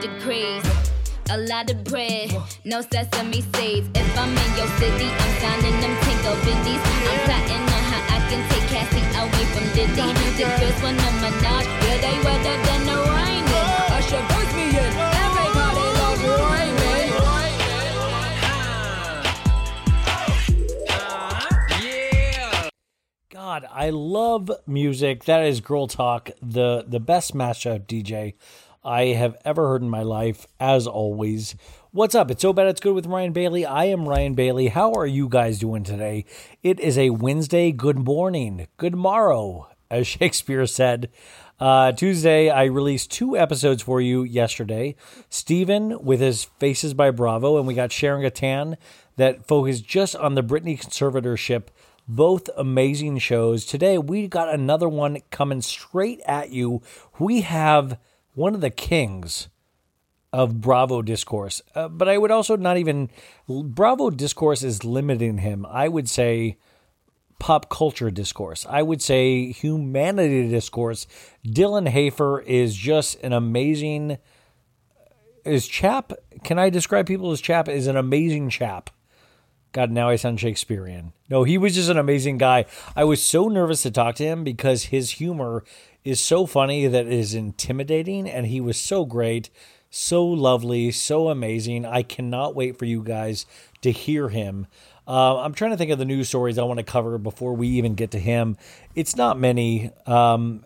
degrees. A lot of bread, no sesame seeds. If I'm in your city, I'm signing them tingle biddies. I'm plotting on how I can take Cassie away from Diddy. The girls want a menage, yeah, they wetter than the rain. Usher puts me in, everybody loves Raymond. God, I love music. That is Girl Talk, the the best mashup DJ I have ever heard in my life. As always, what's up? It's so bad it's good with Ryan Bailey. I am Ryan Bailey. How are you guys doing today? It is a Wednesday. Good morning. Good morrow, as Shakespeare said. Uh, Tuesday, I released two episodes for you yesterday. Steven with his Faces by Bravo, and we got Sharon Gatan that focused just on the Britney conservatorship. Both amazing shows. Today, we got another one coming straight at you. We have one of the kings of Bravo discourse, uh, but I would also not even. Bravo discourse is limiting him. I would say pop culture discourse. I would say humanity discourse. Dylan Hafer is just an amazing. Is chap? Can I describe people as chap? Is an amazing chap. God, now I sound Shakespearean. No, he was just an amazing guy. I was so nervous to talk to him because his humor is so funny that it is intimidating, and he was so great, so lovely, so amazing. I cannot wait for you guys to hear him. Uh, I'm trying to think of the news stories I want to cover before we even get to him. It's not many. Um,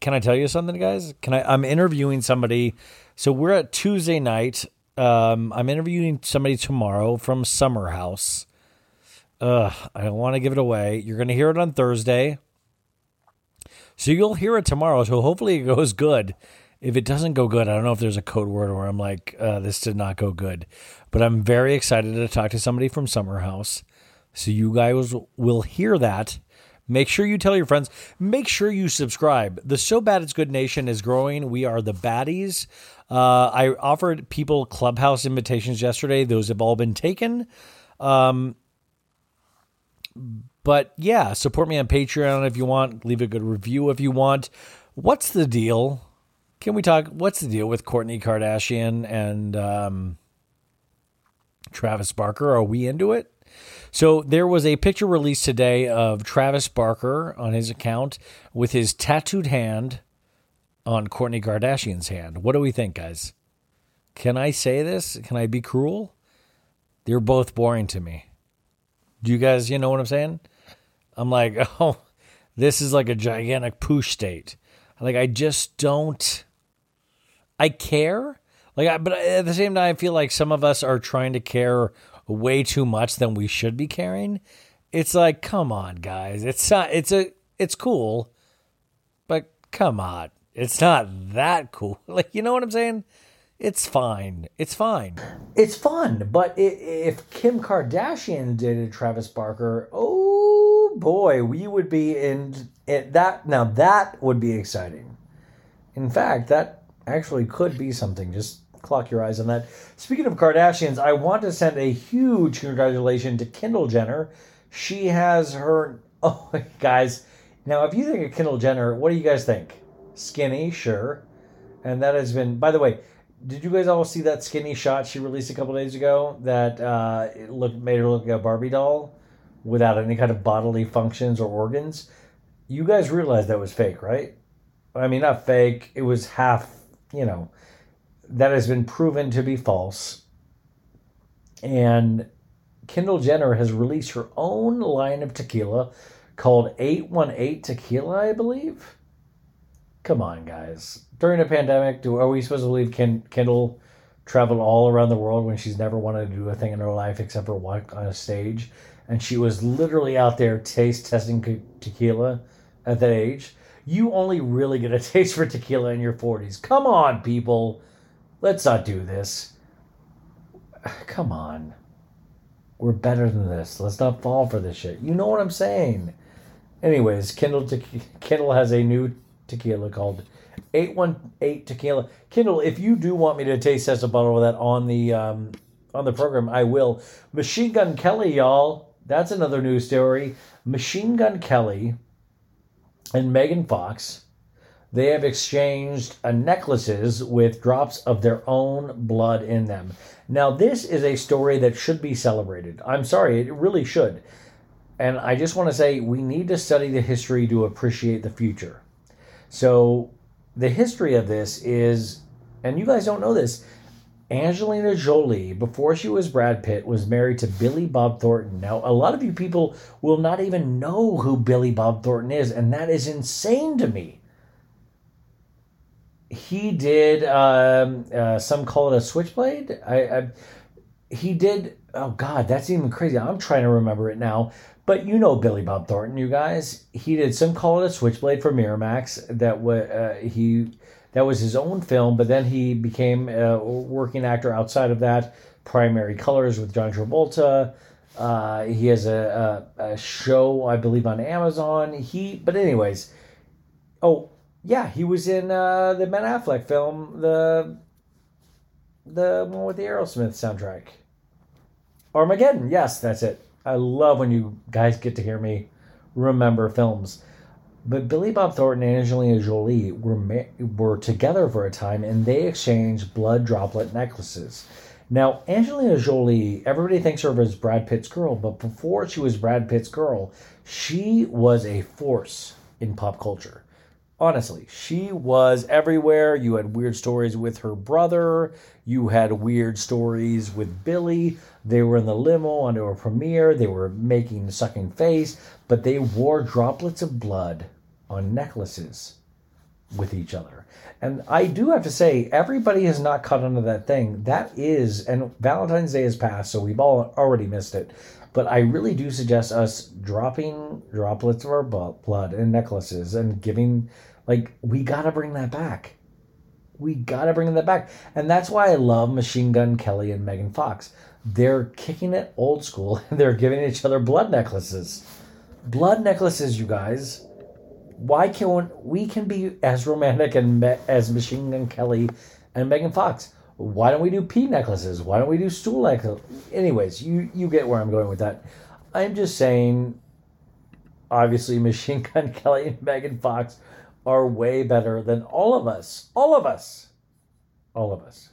can I tell you something, guys? Can I? I'm interviewing somebody. So we're at Tuesday night. Um, I'm interviewing somebody tomorrow from Summer House. Ugh, I don't want to give it away. You're going to hear it on Thursday. So you'll hear it tomorrow. So hopefully it goes good. If it doesn't go good, I don't know if there's a code word where I'm like, uh, this did not go good. But I'm very excited to talk to somebody from Summer House. So you guys will hear that. Make sure you tell your friends. Make sure you subscribe. The So Bad It's Good Nation is growing. We are the baddies. Uh, I offered people clubhouse invitations yesterday. Those have all been taken. Um, but yeah, support me on Patreon if you want. Leave a good review if you want. What's the deal? Can we talk? What's the deal with Kourtney Kardashian and um, Travis Barker? Are we into it? So there was a picture released today of Travis Barker on his account with his tattooed hand on Kourtney Kardashian's hand. What do we think, guys? Can I say this? Can I be cruel? They're both boring to me. Do you guys, you know what I'm saying? I'm like, oh, this is like a gigantic poosh state. Like, I just don't. I care. Like, I, but at the same time, I feel like some of us are trying to care way too much than we should be caring. It's like, come on, guys. It's not. It's a. It's cool, but come on. It's not that cool. Like, you know what I'm saying? It's fine. It's fine. It's fun. But i if Kim Kardashian dated Travis Barker, oh boy, we would be in it, that. Now that would be exciting. In fact, that actually could be something. Just clock your eyes on that. Speaking of Kardashians, I want to send a huge congratulations to Kendall Jenner. She has her. Oh, guys. Now, if you think of Kendall Jenner, what do you guys think? Skinny, sure. And that has been, by the way, did you guys all see that skinny shot she released a couple days ago that uh, it looked made her look like a Barbie doll without any kind of bodily functions or organs? You guys realized that was fake, right? I mean, not fake. It was half, you know, that has been proven to be false. And Kendall Jenner has released her own line of tequila called 818 Tequila, I believe. Come on, guys. During a pandemic, do are we supposed to believe Ken, Kendall traveled all around the world when she's never wanted to do a thing in her life except for walk on a stage? And she was literally out there taste testing tequila at that age. You only really get a taste for tequila in your 40s. Come on, people. Let's not do this. Come on. We're better than this. Let's not fall for this shit. You know what I'm saying. Anyways, Kendall, te- Kindle has a new tequila called 818 Tequila. Kindle, if you do want me to taste test a bottle of that on the um, on the program, I will. Machine Gun Kelly, y'all. That's another news story. Machine Gun Kelly and Megan Fox, they have exchanged uh, necklaces with drops of their own blood in them. Now, this is a story that should be celebrated. I'm sorry, it really should. And I just want to say we need to study the history to appreciate the future. So, the history of this is, and you guys don't know this, Angelina Jolie, before she was Brad Pitt, was married to Billy Bob Thornton. Now, a lot of you people will not even know who Billy Bob Thornton is, and that is insane to me. He did, um, uh, some call it a switchblade. I, I, he did, oh God, that's even crazy. I'm trying to remember it now. But you know Billy Bob Thornton, you guys. He did some call it a switchblade for Miramax. That was uh, he that was his own film, but then he became a working actor outside of that. Primary Colors with John Travolta. Uh, he has a, a, a, show, I believe, on Amazon. He, but anyways, oh yeah, he was in uh, the Ben Affleck film, the the one with the Aerosmith soundtrack. Armageddon, yes, that's it. I love when you guys get to hear me remember films. But Billy Bob Thornton and Angelina Jolie were ma- were together for a time, and they exchanged blood droplet necklaces. Now, Angelina Jolie, everybody thinks of her as Brad Pitt's girl, but before she was Brad Pitt's girl, she was a force in pop culture. Honestly, she was everywhere. You had weird stories with her brother. You had weird stories with Billy. They were in the limo onto a premiere. They were making sucking face, but they wore droplets of blood on necklaces with each other. And I do have to say, everybody has not caught onto that thing. That is, and Valentine's Day has passed, so we've all already missed it. But I really do suggest us dropping droplets of our blood in necklaces and giving, like, we got to bring that back. We got to bring that back. And that's why I love Machine Gun Kelly and Megan Fox. They're kicking it old school and they're giving each other blood necklaces. Blood necklaces, you guys why can't we can be as romantic and as Machine Gun Kelly and Megan Fox? Why don't we do pea necklaces? Why don't we do stool necklaces? Anyways, you you get where I'm going with that. I'm just saying. Obviously, Machine Gun Kelly and Megan Fox are way better than all of us. All of us. All of us.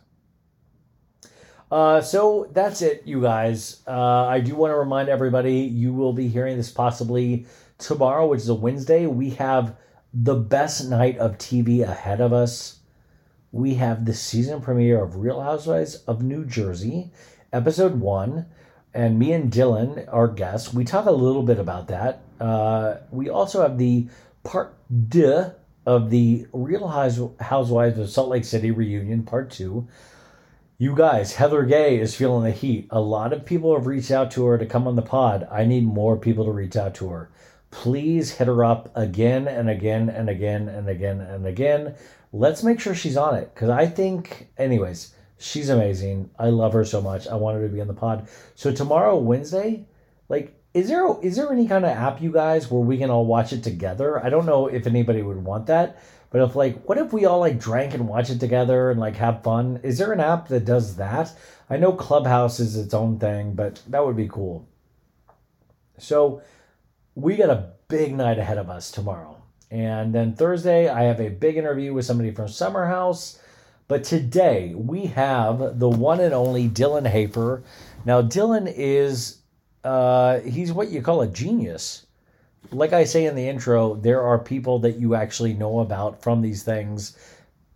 Uh, so that's it, you guys. Uh, I do want to remind everybody you will be hearing this possibly tomorrow, which is a Wednesday, we have the best night of TV ahead of us. We have the season premiere of Real Housewives of New Jersey, episode one. And me and Dylan, our guest, we talk a little bit about that. Uh, we also have the part deux of the Real Housewives of Salt Lake City reunion, part two. You guys, Heather Gay is feeling the heat. A lot of people have reached out to her to come on the pod. I need more people to reach out to her please hit her up again and again and again and again and again. Let's make sure she's on it because I think, anyways, she's amazing. I love her so much. I want her to be on the pod. So tomorrow, Wednesday, like is there is there any kind of app you guys where we can all watch it together? I don't know if anybody would want that, but if like what if we all like drank and watch it together and like have fun? Is there an app that does that? I know Clubhouse is its own thing, but that would be cool. So we got a big night ahead of us tomorrow. And then Thursday, I have a big interview with somebody from Summer House. But today, we have the one and only Dylan Hafer. Now, Dylan is, uh, he's what you call a genius. Like I say in the intro, there are people that you actually know about from these things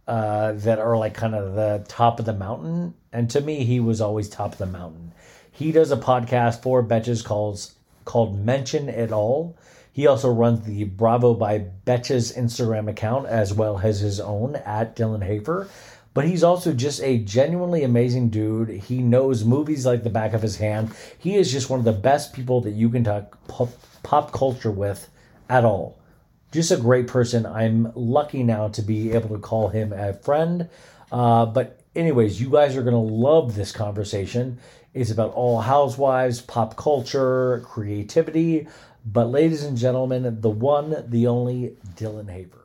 uh, that are like kind of the top of the mountain. And to me, he was always top of the mountain. He does a podcast for Betches called, called Mention It All. He also runs the Bravo by Betches Instagram account as well as his own at Dylan Hafer. But he's also just a genuinely amazing dude. He knows movies like the back of his hand. He is just one of the best people that you can talk pop, culture with at all. Just a great person. I'm lucky now to be able to call him a friend. Uh, but, anyways, you guys are going to love this conversation. It's about all housewives, pop culture, creativity. But, ladies and gentlemen, the one, the only Dylan Hafer.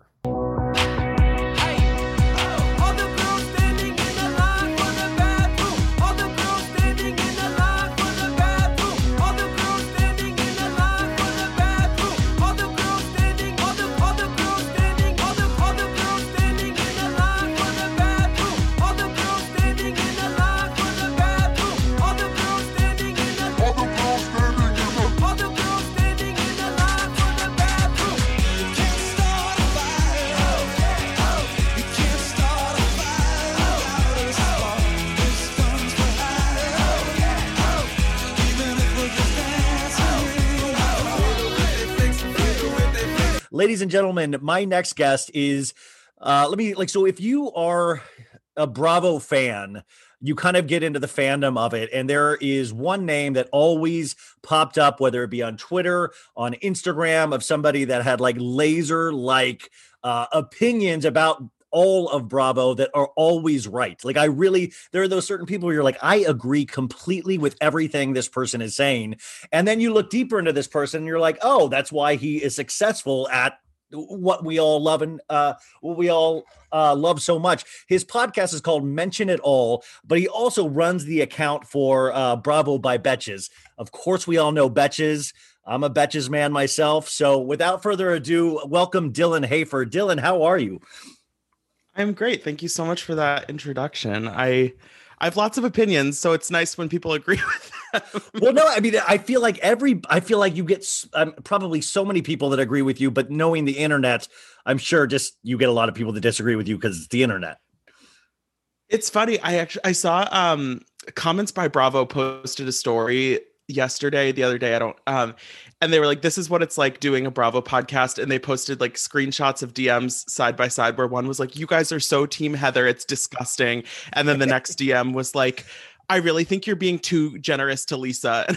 Ladies and gentlemen, my next guest is uh let me like so if you are a Bravo fan, you kind of get into the fandom of it. And there is one name that always popped up, whether it be on Twitter, on Instagram, of somebody that had like laser like uh, opinions about all of Bravo that are always right. Like, I really, there are those certain people where you're like, I agree completely with everything this person is saying. And then you look deeper into this person and you're like, oh, that's why he is successful at what we all love and uh what we all uh love so much. His podcast is called mention it all but he also runs the account for uh bravo by betches. Of course we all know betches. I'm a betches man myself. So without further ado welcome dylan hafer. Dylan how are you I'm great. Thank you so much for that introduction. I I have lots of opinions, so it's nice when people agree with them. well no i mean i feel like every i feel like you get um, probably so many people that agree with you but knowing the internet i'm sure just you get a lot of people that disagree with you because it's the internet It's funny. I actually I saw um comments by Bravo posted a story yesterday, the other day. I don't um and they were like, This is what it's like doing a Bravo podcast. And they posted like screenshots of DMs side by side where one was like, You guys are so team Heather, it's disgusting. And then the next DM was like, I really think you're being too generous to Lisa.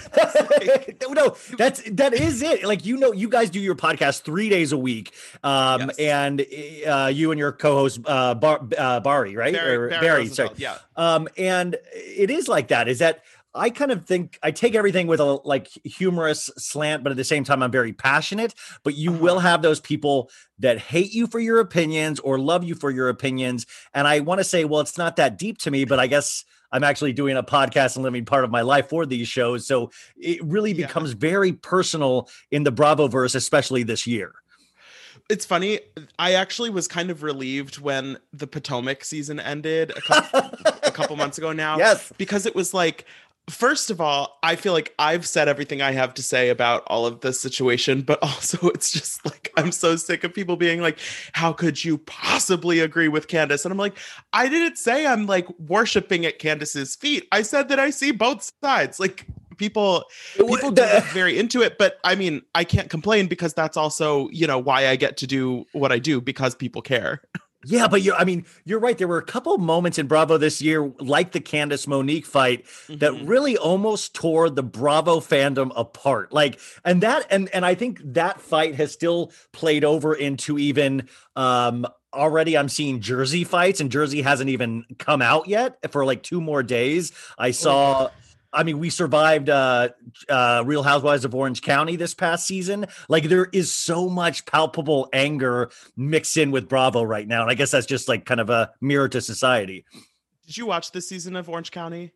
And no, that's that is it. Like you know, you guys do your podcast three days a week, um, Yes. and uh, you and your co-host uh, Bar, uh, Bari, right? Barry- Or Barry Barry, sorry. yeah. Um, and it is like that. Is that I kind of think I take everything with a like humorous slant, but at the same time, I'm very passionate. But you will Uh-huh. have those people that hate you for your opinions or love you for your opinions. And I want to say, well, it's not that deep to me, but I guess I'm actually doing a podcast and living part of my life for these shows. So it really Yeah. becomes very personal in the Bravo verse, especially this year. It's funny. I actually was kind of relieved when the Potomac season ended a couple, a couple months ago now. Yes. Because it was like, first of all, I feel like I've said everything I have to say about all of this situation, but also it's just like, I'm so sick of people being like, how could you possibly agree with Candace? And I'm like, I didn't say I'm like worshiping at Candace's feet. I said that I see both sides. Like, people people get very into it but i mean i can't complain because that's also you know why i get to do what i do because people care Yeah, but you I mean, you're right. There were a couple moments in Bravo this year, like the Candace Monique fight, that Mhm. really almost tore the Bravo fandom apart. Like, and that and and I think that fight has still played over into even um already I'm seeing Jersey fights, and Jersey hasn't even come out yet for like two more days. I saw I mean, we survived uh, uh, Real Housewives of Orange County this past season. Like, there is so much palpable anger mixed in with Bravo right now, and I guess that's just like kind of a mirror to society. Did you watch this season of Orange County?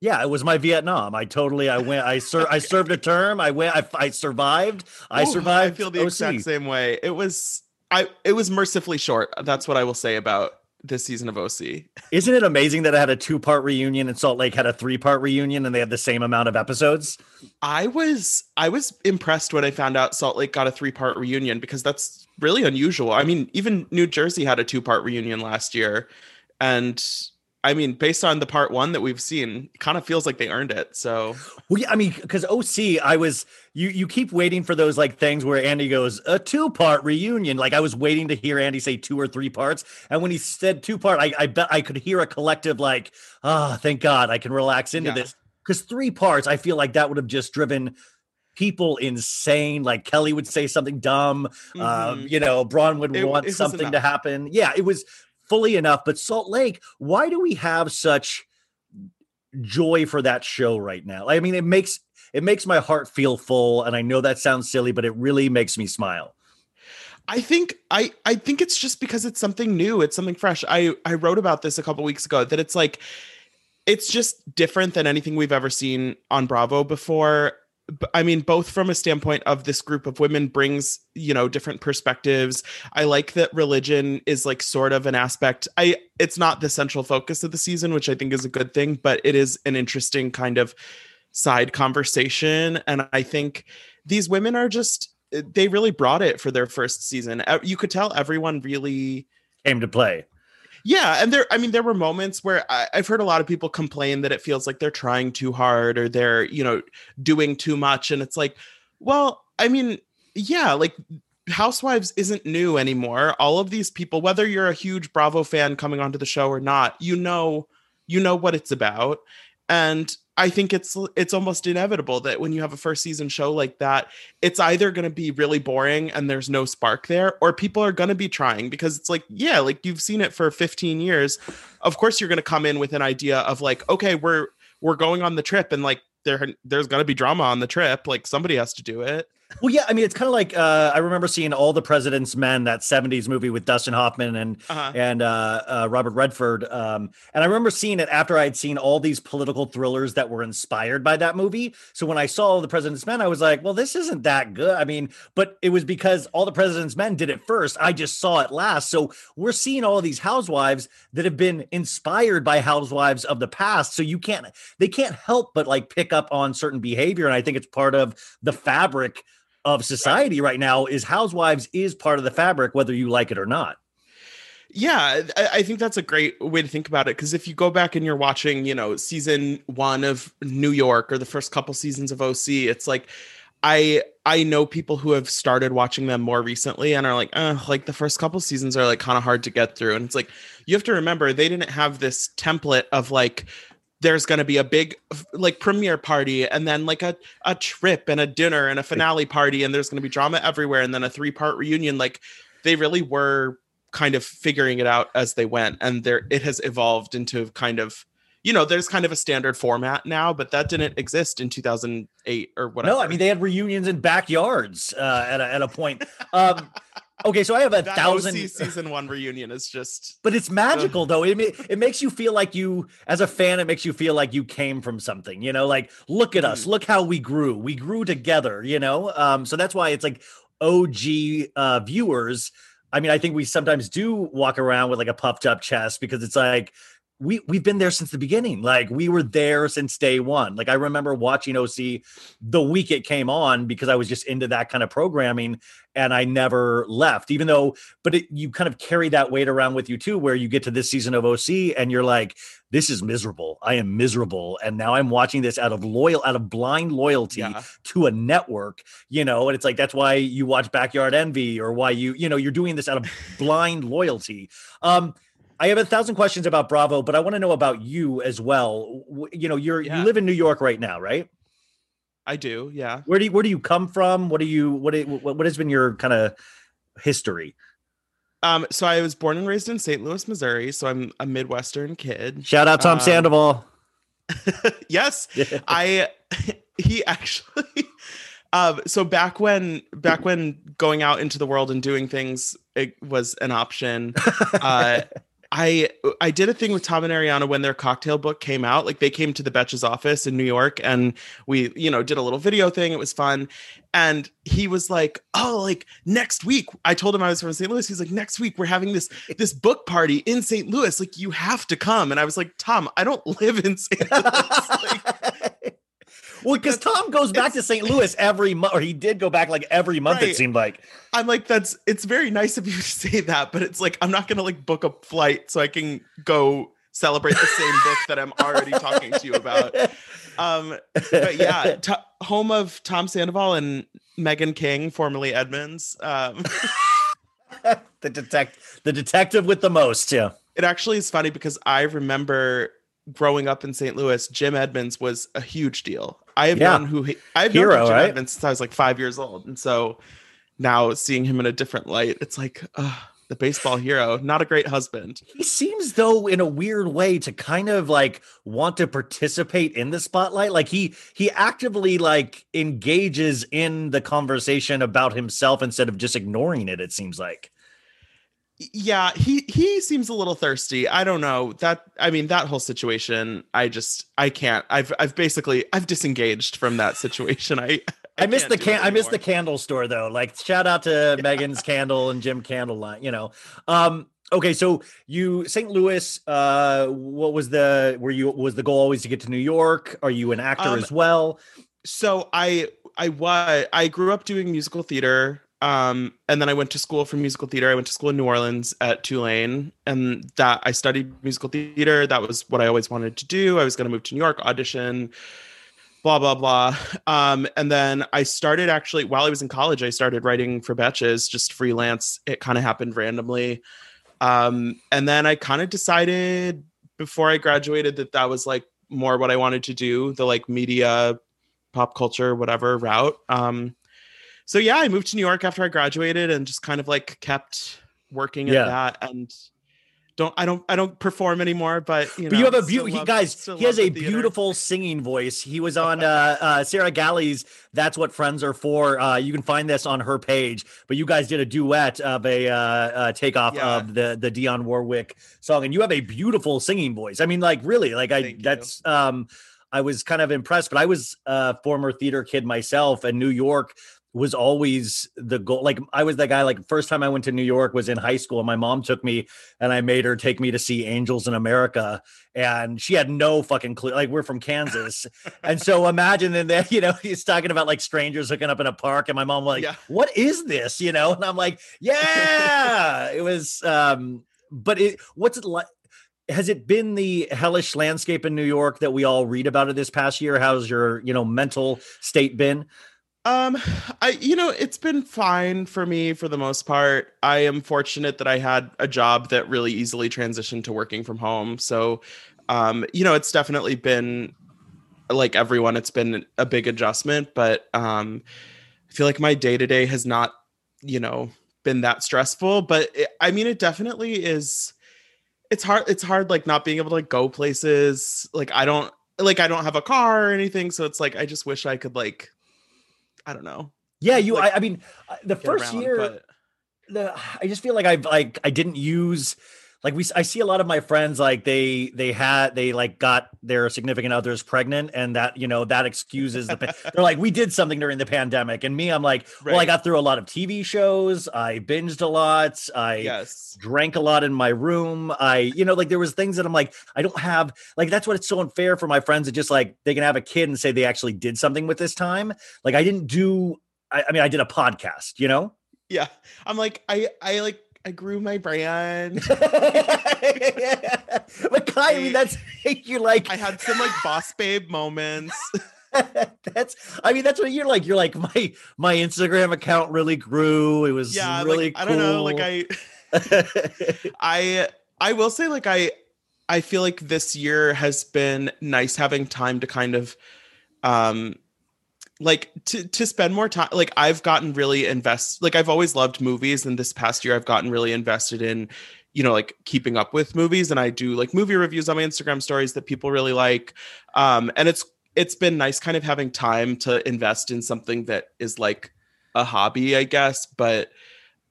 Yeah, it was my Vietnam. I totally, I went, I ser- I served a term. I went, I, I survived. I Ooh, survived. I feel the OC. exact same way. It was I it was mercifully short. That's what I will say about this season of OC. Isn't it amazing that it had a two part reunion and Salt Lake had a three part reunion and they had the same amount of episodes? I was I was impressed when I found out Salt Lake got a three part reunion because that's really unusual. I mean, even New Jersey had a two part reunion last year, and I mean, based on the part one that we've seen, it kind of feels like they earned it. So Well, yeah, I mean, because OC, I was you you keep waiting for those like things where Andy goes a two part reunion. Like I was waiting to hear Andy say two or three parts, and when he said two part, I I bet I could hear a collective like, ah, thank God, I can relax into Yeah. this. Because three parts, I feel like that would have just driven people insane. Like Kelly would say something dumb. Um, Mhm. you know, Braun would It- want it something to happen. Yeah, it was fully enough. But Salt Lake, why do we have such joy for that show right now? I mean, it makes it makes my heart feel full, and I know that sounds silly, but it really makes me smile. I think I I think it's just because it's something new, it's something fresh. I I wrote about this a couple weeks ago that it's like it's just different than anything we've ever seen on Bravo before. I mean, both from a standpoint of this group of women brings, you know, different perspectives. I like that religion is like sort of an aspect. I it's not the central focus of the season, which I think is a good thing, but it is an interesting kind of side conversation. And I think these women are just eh, they really brought it for their first season. You could tell everyone really Came to play. Yeah, and there I mean there were moments where I, I've heard a lot of people complain that it feels like they're trying too hard or they're, you know, doing too much and it's like, well, I mean, yeah, like Housewives isn't new anymore. All of these people, whether you're a huge Bravo fan coming onto the show or not, you know you know what it's about. And I think it's it's almost inevitable that when you have a first season show like that, it's either going to be really boring and there's no spark there, or people are going to be trying because it's like, yeah, like you've seen it for 15 years. Of course, you're going to come in with an idea of like, okay, we're we're going on the trip, and like there there's going to be drama on the trip. Like somebody has to do it. Well, yeah, I mean, it's kind of like uh, I remember seeing All the President's Men, that '70s movie with Dustin Hoffman and Uh-huh. and uh, uh, Robert Redford. Um, and I remember seeing it after I had seen all these political thrillers that were inspired by that movie. So when I saw All the President's Men, I was like, well, this isn't that good. I mean, but it was because All the President's Men did it first. I just saw it last. So we're seeing all these housewives that have been inspired by housewives of the past. So you can't, they can't help but like pick up on certain behavior. And I think it's part of the fabric of society right now is housewives is part of the fabric, whether you like it or not. Yeah, I, I think that's a great way to think about it because if you go back and you're watching, you know, season one of New York or the first couple seasons of OC, it's like I I know people who have started watching them more recently and are like, uh, like the first couple seasons are like kind of hard to get through. And it's like you have to remember they didn't have this template of like there's going to be a big like premiere party and then like a, a trip and a dinner and a finale party and there's going to be drama everywhere and then a three part reunion like they really were kind of figuring it out as they went and there it has evolved into kind of you know there's kind of a standard format now but that didn't exist in 2008 or whatever No, I mean they had reunions in backyards uh, at a, at a point. Um, okay, so I have a thousand. OC season one reunion is just But it's magical though. It it makes you feel like you, as a fan, it makes you feel like you came from something. You know, like look at us, look how we grew. We grew together. You know, um, so that's why it's like OG uh, viewers. I mean, I think we sometimes do walk around with like a puffed up chest because it's like we we've been there since the beginning. Like we were there since day one. Like I remember watching OC the week it came on because I was just into that kind of programming and I never left. Even though, but it, you kind of carry that weight around with you too, where you get to this season of OC and you're like, this is miserable. I am miserable, and now I'm watching this out of loyal, out of blind loyalty Yeah. to a network. You know, and it's like that's why you watch Backyard Envy or why you you know you're doing this out of blind loyalty. Um, I have a thousand questions about Bravo, but I want to know about you as well. You know, you're Yeah. you live in New York right now, right? i do yeah Where do you where do you come from? What do you what do- what, has been your kind of history? um so i was born and raised in st louis missouri so i'm a midwestern kid Shout out Tom Um, Sandoval. yes, I he actually um so back when back when going out into the world and doing things it was an option. Uh I I did a thing with Tom and Ariana when their cocktail book came out. Like they came to the Betch's office in New York and we, you know, did a little video thing. It was fun. And he was like, "Oh, like next week." I told him I was from St. Louis. He's like, "Next week we're having this this book party in St. Louis. Like you have to come." And I was like, "Tom, I don't live in St. Louis." like, well, because Tom goes back to St. Louis every month, or he did go back like every month. It seemed like. I'm like, "That's it's very nice of you to say that, but it's like I'm not gonna like book a flight so I can go celebrate the same book that I'm already talking to you about." Um, but yeah, to- home of Tom Sandoval and Meghan King, formerly Edmonds. Um, the detect, the detective with the most. Yeah. it actually is funny because I remember growing up in St. Louis, Jim Edmonds was a huge deal. I have Yeah. known who he, I've Hero, known Jim right? Edmonds since I was like five years old, and so now seeing him in a different light, it's like uh, the baseball hero, not a great husband. He seems though in a weird way to kind of like want to participate in the spotlight. Like he he actively like engages in the conversation about himself instead of just ignoring it, it seems like. Yeah he he seems a little thirsty i don't know that i mean that whole situation i just i can't i've i've basically i've disengaged from that situation i I, missed the can't do it can I missed the candle store though. Like shout out to Meghan's candle and Jim Candle line, you know. Um okay, so you St. Louis, uh what was the were you was the goal always to get to New York? Are you an actor Um, as well? so i i was i grew up doing musical theater um and then i went to school for musical theater. I went to school in new orleans at tulane and that i studied musical theater. That was what i always wanted to do. I was going to move to new york audition blah blah blah. Um and then i started actually while i was in college i started writing for betches just freelance. It kind of happened randomly. Um and then i kind of decided before i graduated that that was like more what i wanted to do the like media pop culture whatever route. Um so yeah i moved to new york after i graduated and just kind of like kept working at Yeah. that and don't i don't i don't perform anymore but you know but you have a beautiful guys. He has a the beautiful singing voice. He was on uh, uh, Sarah Galli's "That's What Friends Are For." Uh, you can find this on her page. But you guys did a duet of a uh, uh, takeoff Yeah. of the the Dionne Warwick song, and you have a beautiful singing voice. I mean, like really, like I Thank you. that's um, I was kind of impressed. But I was a former theater kid myself, in New York was always the goal. Like I was that guy. Like first time I went to New York was in high school. and My mom took me and I made her take me to see Angels in America, and she had no fucking clue. Like we're from Kansas, and so imagine that that, you know he's talking about like strangers hooking up in a park, and my mom like, Yeah. "What is this?" You know, and I'm like, "Yeah." it was, um, but it. What's it like? Has it been the hellish landscape in New York that we all read about it this past year? How's your, you know, mental state been? Um, I you know it's been fine for me for the most part. I am fortunate that I had a job that really easily transitioned to working from home. So, um, you know, it's definitely been like everyone. It's been a big adjustment, but um, I feel like my day to day has not, you know, been that stressful. But it, I mean, it definitely is. It's hard. It's hard, like not being able to like go places. Like I don't like I don't have a car or anything, so it's like I just wish I could like I don't know. Yeah, you. Like, I, I mean, uh, the first around, year, but the I just feel like I've like I didn't use like we I see a lot of my friends like they they had they like got their significant others pregnant and that you know that excuses the pa- they're like we did something during the pandemic and me I'm like well I got through a lot of TV shows I binged a lot I yes. drank a lot in my room. I, you know, like there was things that I'm like, I don't have like that's what it's so unfair for my friends that just like they can have a kid and say they actually did something with this time. Like I didn't do I, I mean I did a podcast, you know? Yeah. I'm like, I I like I grew my brand. but Kai, I mean that's you're like I had some like boss babe moments. that's I mean that's what you're like. You're like my my Instagram account really grew. It was yeah, really like I don't know, like I I I will say like I I feel like this year has been nice having time to kind of um like to to spend more time like I've gotten really invest like I've always loved movies and this past year I've gotten really invested in you know, like keeping up with movies and I do like movie reviews on my Instagram stories that people really like. Um, and it's it's been nice kind of having time to invest in something that is like a hobby, I guess. But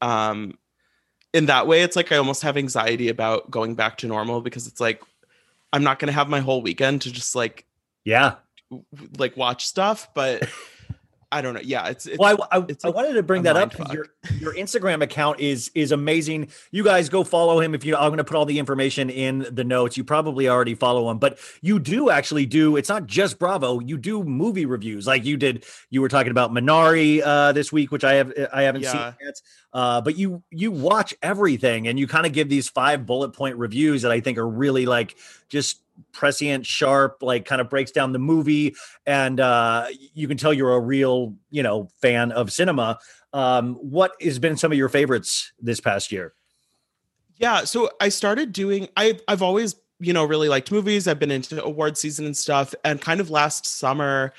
um in that way, it's like I almost have anxiety about going back to normal because it's like I'm not gonna have my whole weekend to just like Yeah. Like watch stuff, but I don't know. Yeah, it's, it's well, I, I, it's I wanted to bring that up because your your Instagram account is is amazing. You guys go follow him if you. I'm going to put all the information in the notes. You probably already follow him, but you do actually do. It's not just Bravo. You do movie reviews, like you did. You were talking about Minari uh, this week, which I have I haven't Yeah. seen yet. Uh, but you you watch everything, and you kind of give these five bullet point reviews that I think are really like just prescient, sharp, like kind of breaks down the movie, and uh, you can tell you're a real, you know, fan of cinema. Um, what has been some of your favorites this past year? Yeah, so I started doing I I've always, you know, really liked movies. I've been into award season and stuff and kind of last summer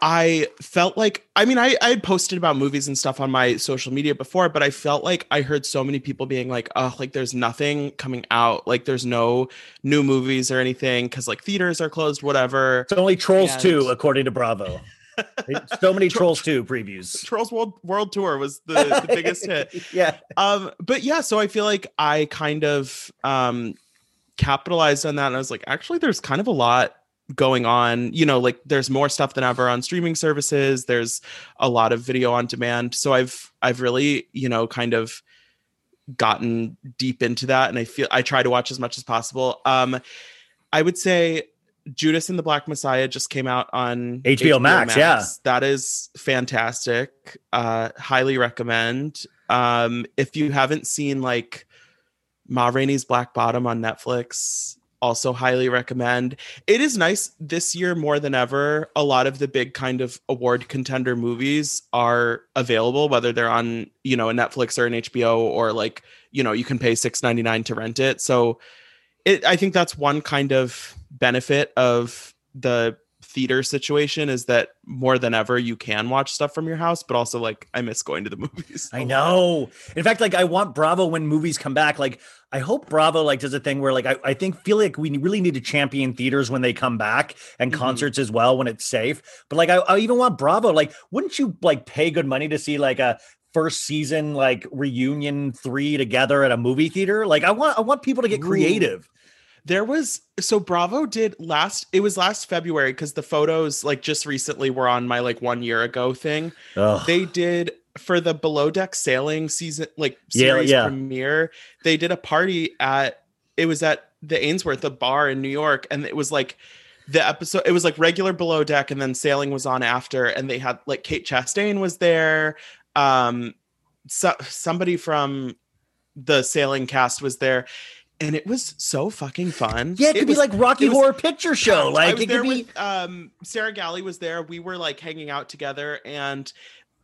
I felt like I mean I I had posted about movies and stuff on my social media before, but I felt like I heard so many people being like, "Oh, like there's nothing coming out. Like there's no new movies or anything cuz like theaters are closed, whatever." It's only Trolls And- 2, according to Bravo. so many Tro- Trolls 2 previews. Trolls World World Tour was the, the biggest hit. yeah. um but yeah so i feel like i kind of um capitalized on that and i was like actually there's kind of a lot going on you know like there's more stuff than ever on streaming services. There's a lot of video on demand. So i've i've really you know kind of gotten deep into that and i feel i try to watch as much as possible. Um i would say judas and the black messiah just came out on HBO Max, yeah. that is fantastic. Uh highly recommend. Um if you haven't seen like ma rainey's black bottom on netflix also highly recommend. It is nice this year more than ever a lot of the big kind of award contender movies are available whether they're on you know a netflix or an hbo or like you know you can pay 6.99 to rent it. So it i think that's one kind of benefit of the theater situation is that more than ever you can watch stuff from your house but also like i miss going to the movies I know. In fact, like I want Bravo when movies come back. Like I hope Bravo like does a thing where like I, I think feel like we really need to champion theaters when they come back and Mhm. concerts as well when it's safe. But like I, I even want Bravo. Like, wouldn't you like pay good money to see like a first season like reunion three together at a movie theater? Like I want I want people to get Ooh. There was so Bravo did last it was last February because the photos like just recently were on my like one year ago thing. Ugh. They did for the below deck sailing season like Yeah, series yeah. premiere, they did a party at it was at the Ainsworth, a bar in New York, and it was like the episode it was like regular below deck and then sailing was on after and they had like Kate Chastain was there. Um so, somebody from the sailing cast was there and it was so fucking fun. yeah, it could be was- like Rocky was- Horror Picture Show. Like it there could be. with um Sarah Galli was there. We were like hanging out together and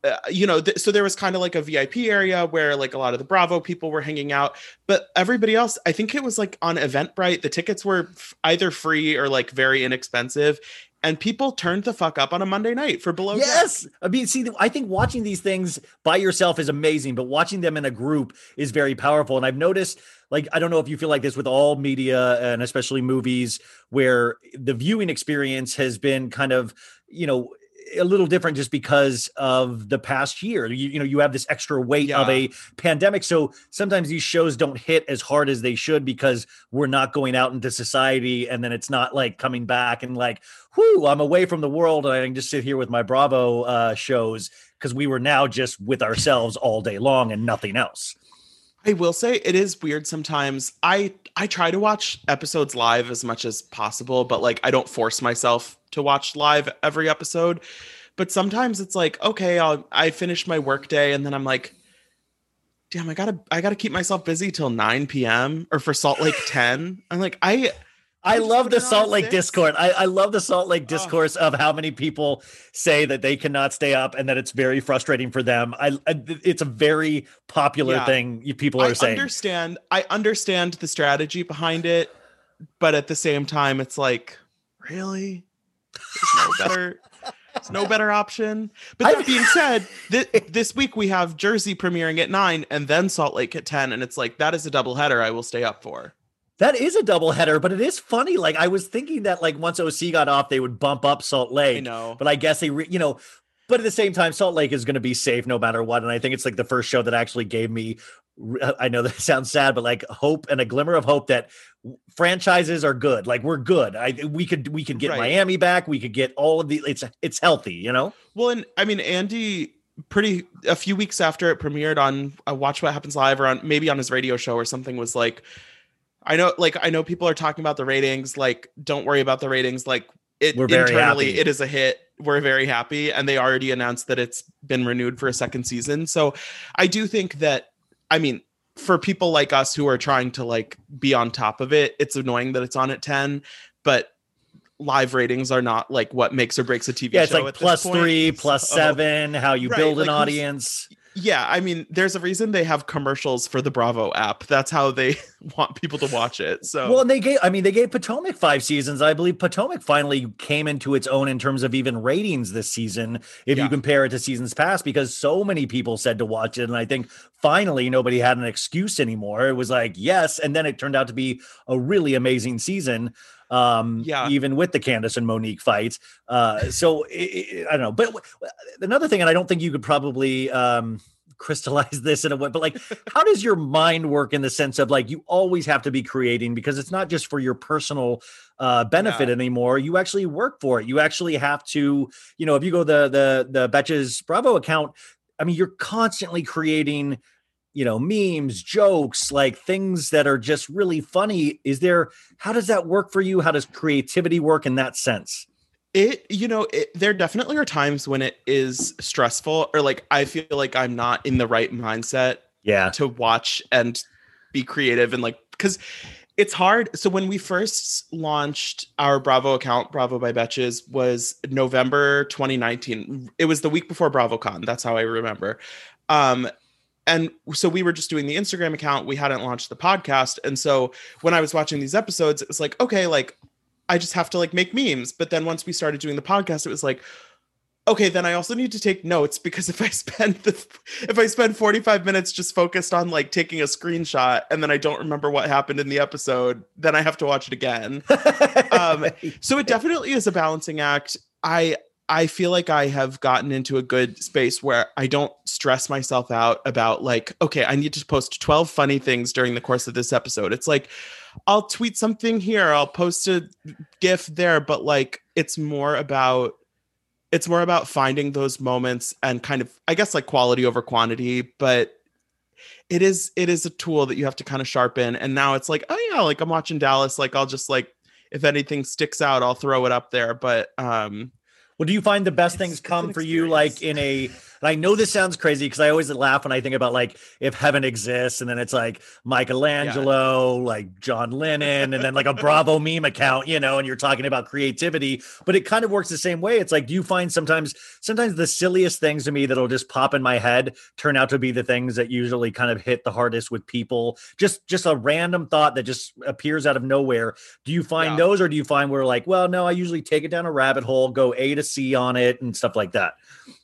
uh, you know, th- so there was kind of like a VIP area where like a lot of the Bravo people were hanging out, but everybody else, I think it was like on Eventbrite, the tickets were f- either free or like very inexpensive, and people turned the fuck up on a Monday night for below. Deck. Yes. I mean, see, I think watching these things by yourself is amazing, but watching them in a group is very powerful. And I've noticed, like, I don't know if you feel like this with all media and especially movies, where the viewing experience has been kind of, you know, a little different just because of the past year. You, you know, you have this extra weight of a pandemic. So sometimes these shows don't hit as hard as they should because we're not going out into society and then it's not like coming back and like, whoo, I'm away from the world and I can just sit here with my Bravo uh, shows because we were now just with ourselves all day long and nothing else. I will say it is weird sometimes. I I try to watch episodes live as much as possible, but like I don't force myself to watch live every episode. But sometimes it's like, okay, I'll I finish my workday and then I'm like, damn, I gotta I gotta keep myself busy till 9 p.m. or for Salt Lake 10. I'm like, I I love the Salt Lake six. Discord. I, I love the Salt Lake Oh. discourse of how many people say that they cannot stay up and that it's very frustrating for them. I, I it's a very popular Yeah. thing people I are saying. understand I understand the strategy behind it, but at the same time, it's like, really? There's no better. There's no better option. But that being said, this, this week we have Jersey premiering at nine and then Salt Lake at 10. And it's like, that is a double header I will stay up for. That is a double header, but it is funny. Like I was thinking that like once OC got off, they would bump up Salt Lake. I know. but I guess they, re- you know, but at the same time, Salt Lake is going to be safe no matter what. And I think it's like the first show that actually gave me, I know that sounds sad, but like hope and a glimmer of hope that franchises are good. Like we're good. I we could we could get Right. Miami back. We could get all of the. It's it's healthy, you know. Well, and I mean, Andy, pretty a few weeks after it premiered on uh, Watch What Happens Live or on maybe on his radio show or something, was like, I know, like, I know people are talking about the ratings. Like, don't worry about the ratings. Like, it We're very internally, happy. it is a hit. We're very happy, and they already announced that it's been renewed for a second season. So, I do think that, I mean. For people like us who are trying to like be on top of it, it's annoying that it's on at 10, but live ratings are not like what makes or breaks a TV Yeah, it's show like plus three, plus So- seven. How you Right, build an like, audience. Yeah, I mean, there's a reason they have commercials for the Bravo app. That's how they want people to watch it. So Well, and they gave, I mean, they gave Potomac five seasons. I believe Potomac finally came into its own in terms of even ratings this season, if you compare it to seasons past, because so many people said to watch it. And I think finally nobody had an excuse anymore. It was like, yes. And then it turned out to be a really amazing season. Um, Yeah. even with the Candace and Monique fights. Uh, so i i I don't know. But w- another thing, and I don't think you could probably, um, crystallize this in a way but like how does your mind work in the sense of like you always have to be creating because it's not just for your personal uh benefit Yeah. anymore you actually work for it you actually have to you know if you go the the the betches bravo account i mean you're constantly creating you know memes jokes like things that are just really funny is there how does that work for you how does creativity work in that sense it, you know, it, there definitely are times when it is stressful or like I feel like I'm not in the right mindset yeah to watch and be creative and like because it's hard. So when we first launched our Bravo account, Bravo by Betches, was November 2019. It was the week before BravoCon. That's how I remember. Um, and so we were just doing the Instagram account. We hadn't launched the podcast. And so when I was watching these episodes, it was like, okay, like I just have to like make memes. But then once we started doing the podcast, it was like, okay, then I also need to take notes because if I spend the if I spend 45 minutes just focused on like taking a screenshot and then I don't remember what happened in the episode, then I have to watch it again. Um, so it definitely is a balancing act. I I feel like I have gotten into a good space where I don't stress myself out about like, okay, I need to post 12 funny things during the course of this episode. It's like I'll tweet something here, I'll post a gif there, but like it's more about it's more about finding those moments and kind of I guess like quality over quantity, but it is it is a tool that you have to kind of sharpen and now it's like, oh yeah, like I'm watching Dallas, like I'll just like if anything sticks out, I'll throw it up there, but um Well, do you find the best It's- things come for you like in a and I know this sounds crazy because I always laugh when I think about like if heaven exists and then it's like Michelangelo, like John Lennon, and then like a Bravo meme account, you know, and you're talking about creativity, but it kind of works the same way. It's like, do you find sometimes sometimes the silliest things to me that'll just pop in my head turn out to be the things that usually kind of hit the hardest with people? Just just a random thought that just appears out of nowhere. Do you find Yeah. those or do you find where like, well, no, I usually take it down a rabbit hole, go A to C on it and stuff like that?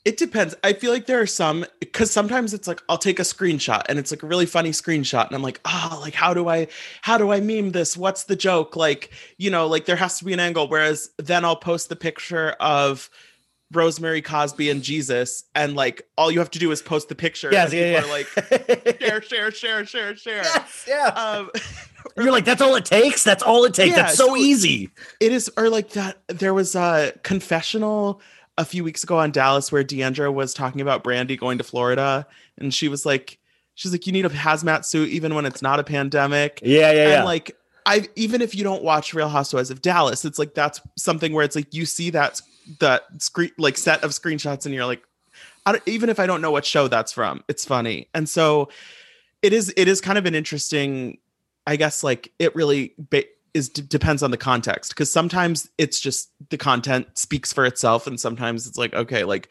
It depends. I feel like there are some because sometimes it's like I'll take a screenshot and it's like a really funny screenshot, and I'm like, oh, like how do I how do I meme this? What's the joke? Like, you know, like there has to be an angle. Whereas then I'll post the picture of Rosemary Cosby and Jesus, and like all you have to do is post the picture. Yes, and yeah, people yeah. are like share, share, share, share, share. Yes, yeah. Um, You're like, that's all it takes. That's all it takes. Yeah, that's so, so- easy. it is or like that there was a confessional a few weeks ago on Dallas where D'Andra was talking about Brandi going to Florida and she was like she's like you need a hazmat suit even when it's not a pandemic Yeah, yeah, yeah. and like I even if you don't watch Real Housewives of Dallas it's like that's something where it's like you see that that screen like set of screenshots and you're like I don't, even if I don't know what show that's from it's funny and so it is it is kind of an interesting I guess like it really ba- is d- depends on the context because sometimes it's just the content speaks for itself and sometimes it's like okay like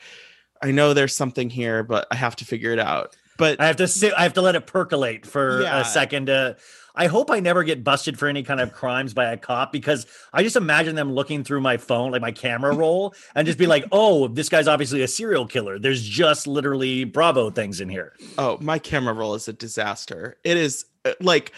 I know there's something here but I have to figure it out. but I have to sit. I have to let it percolate for Yeah. a second. Uh, I hope I never get busted for any kind of crimes by a cop because I just imagine them looking through my phone, like my camera roll, and just be like, "Oh, this guy's obviously a serial killer." There's just literally Bravo things in here. oh, my camera roll is a disaster. It is uh, like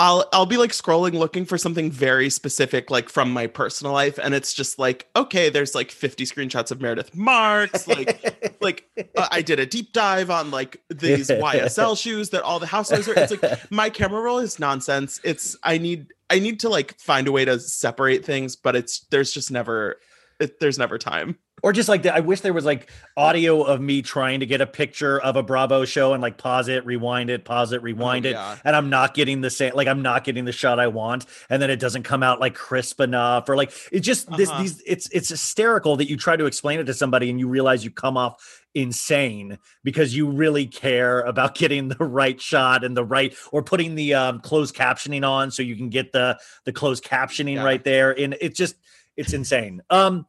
I'll I'll be like scrolling looking for something very specific like from my personal life and it's just like okay there's like 50 screenshots of Meredith Marks like like uh, I did a deep dive on like these YSL shoes that all the housewives are it's like my camera roll is nonsense. It's I need I need to like find a way to separate things but it's there's just never it, there's never time Or just like the, I wish there was like audio of me trying to get a picture of a Bravo show and like pause it, rewind it, pause it, rewind it, yeah. and I'm not getting the same like I'm not getting the shot I want, and then it doesn't come out like crisp enough, or like it just this Uh-huh. these it's it's hysterical that you try to explain it to somebody and you realize you come off insane because you really care about getting the right shot and the right or putting the um, closed captioning on so you can get the the closed captioning Yeah. right there, and it's just it's insane. Um.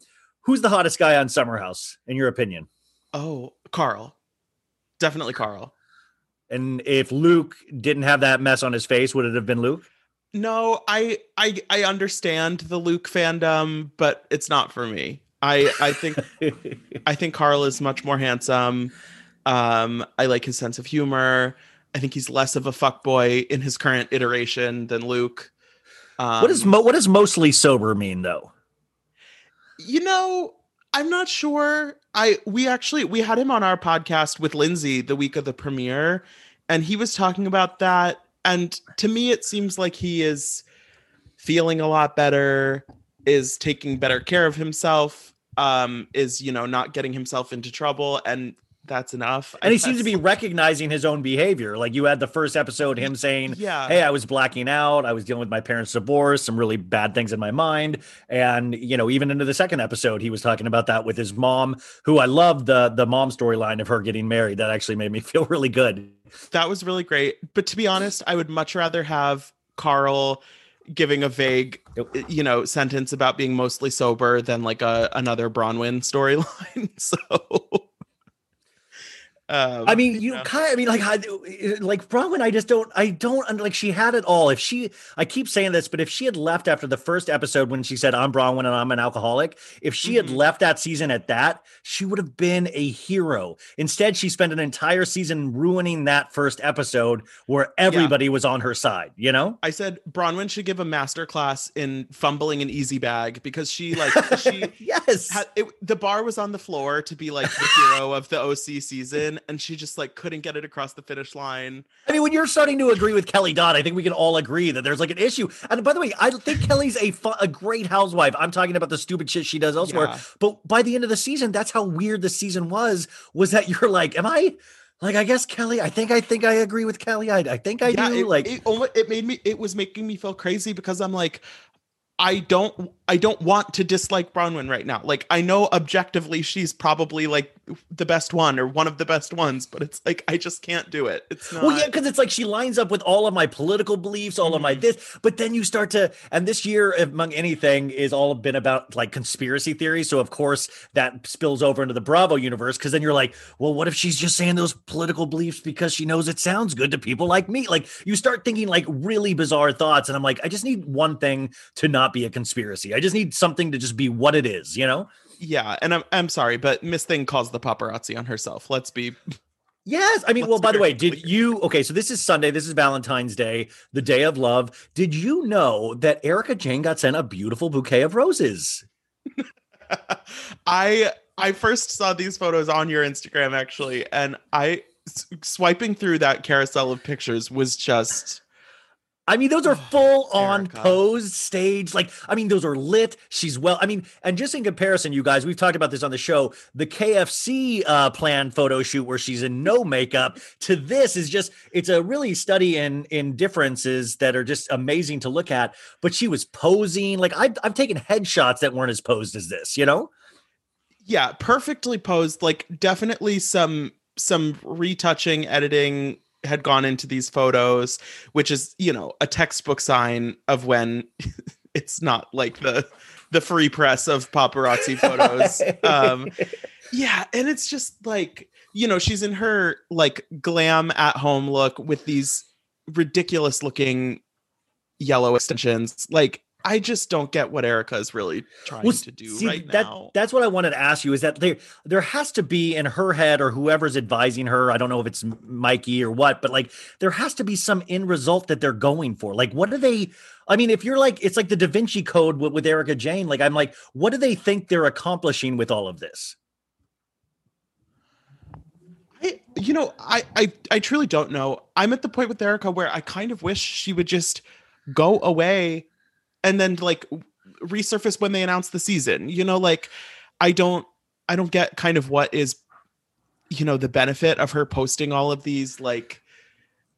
Who's the hottest guy on Summer House, in your opinion? oh Carl definitely Carl And if Luke didn't have that mess on his face, would it have been Luke? No, I I I understand the Luke fandom, but it's not for me. I I think I think Carl is much more handsome. Um, I like his sense of humor. I think he's less of a fuckboy in his current iteration than Luke. Um, what does mo- what does mostly sober mean though? You know? I'm not sure. I we actually we had him on our podcast with Lindsay the week of the premiere, and he was talking about that. And to me, it seems like he is feeling a lot better, is taking better care of himself, um, is you know not getting himself into trouble, and that's enough. And he seems to be recognizing his own behavior. Like you had the first episode, him saying, yeah. "Hey, I was blacking out. I was dealing with my parents' divorce, some really bad things in my mind." And you know, even into the second episode, he was talking about that with his mom, who I loved the the mom storyline of her getting married. That actually made me feel really good. that was really great. But to be honest, I would much rather have Carl giving a vague, you know, sentence about being mostly sober than like a another Braunwyn storyline. so, um, I mean, you yeah. kind of, I mean, like, I, like Braunwyn, I just don't, I don't, like, she had it all. If she, I keep saying this, but if she had left after the first episode when she said, I'm Braunwyn and I'm an alcoholic, if she had Mhm. left that season at that, she would have been a hero. Instead, she spent an entire season ruining that first episode where everybody was on her side, you know? I said Braunwyn should give a master class in fumbling an easy bag because she like she yes. had it, the bar was on the floor to be like the hero of the OC season, and she just like couldn't get it across the finish line. I mean, when you're starting to agree with Kelly Dodd, I think we can all agree that there's like an issue. And by the way, I think Kelly's a a great housewife. I'm talking about the stupid shit she does elsewhere. Yeah. But by the end of the season, that's how weird the season was. Was that you're like, am I like? I guess Kelly. I think I think I agree with Kelly. I, I think I do. it, like, it, it made me it was making me feel crazy because i'm like i don't i don't want to dislike braunwyn right now like i know objectively she's probably like the best one or one of the best ones but it's like i just can't do it it's not Well, yeah, because it's like she lines up with all of my political beliefs, all of my Mm-hmm. this, but then you start to, and this year, among anything, is all been about like conspiracy theories. So of course that spills over into the Bravo universe because then you're like, well, what if she's just saying those political beliefs because she knows it sounds good to people like me? Like you start thinking like really bizarre thoughts, and I'm like, I just need one thing to not be a conspiracy. I just need something to just be what it is, you know? yeah and i'm i'm sorry but miss thing calls the paparazzi on herself let's be Yes. I mean, Let's well, by the way, did you okay? So this is Sunday. This is Valentine's Day, the day of love. Did you know that Erika Jayne got sent a beautiful bouquet of roses? I I first saw these photos on your Instagram actually, and I swiping through that carousel of pictures was just I mean, those are full on posed stage. Like, I mean, those are lit. She's well. I mean, and just in comparison, you guys, we've talked about this on the show. The KFC uh, planned photo shoot where she's in no makeup to this is just it's a really study in in differences that are just amazing to look at. But she was posing like I've I've taken headshots that weren't as posed as this. You know. yeah, perfectly posed. Like definitely some some retouching, editing had gone into these photos, which is you know a textbook sign of when it's not like the the free press of paparazzi photos. um, yeah, and it's just like you know, she's in her like glam at home look with these ridiculous looking yellow extensions. Like, I just don't get what Erika is really trying Well, to do see, right that, now. That's what I wanted to ask you is that there there has to be in her head or whoever's advising her, I don't know if it's Mikey or what, but like there has to be some end result that they're going for. Like what do they I mean, if you're like it's like the Da Vinci Code with, with Erika Jayne, like I'm like, what do they think they're accomplishing with all of this? I, you know, I, I I truly don't know. I'm at the point with Erika where I kind of wish she would just go away and then like resurface when they announce the season. You know, like I don't I don't get kind of what is you know the benefit of her posting all of these like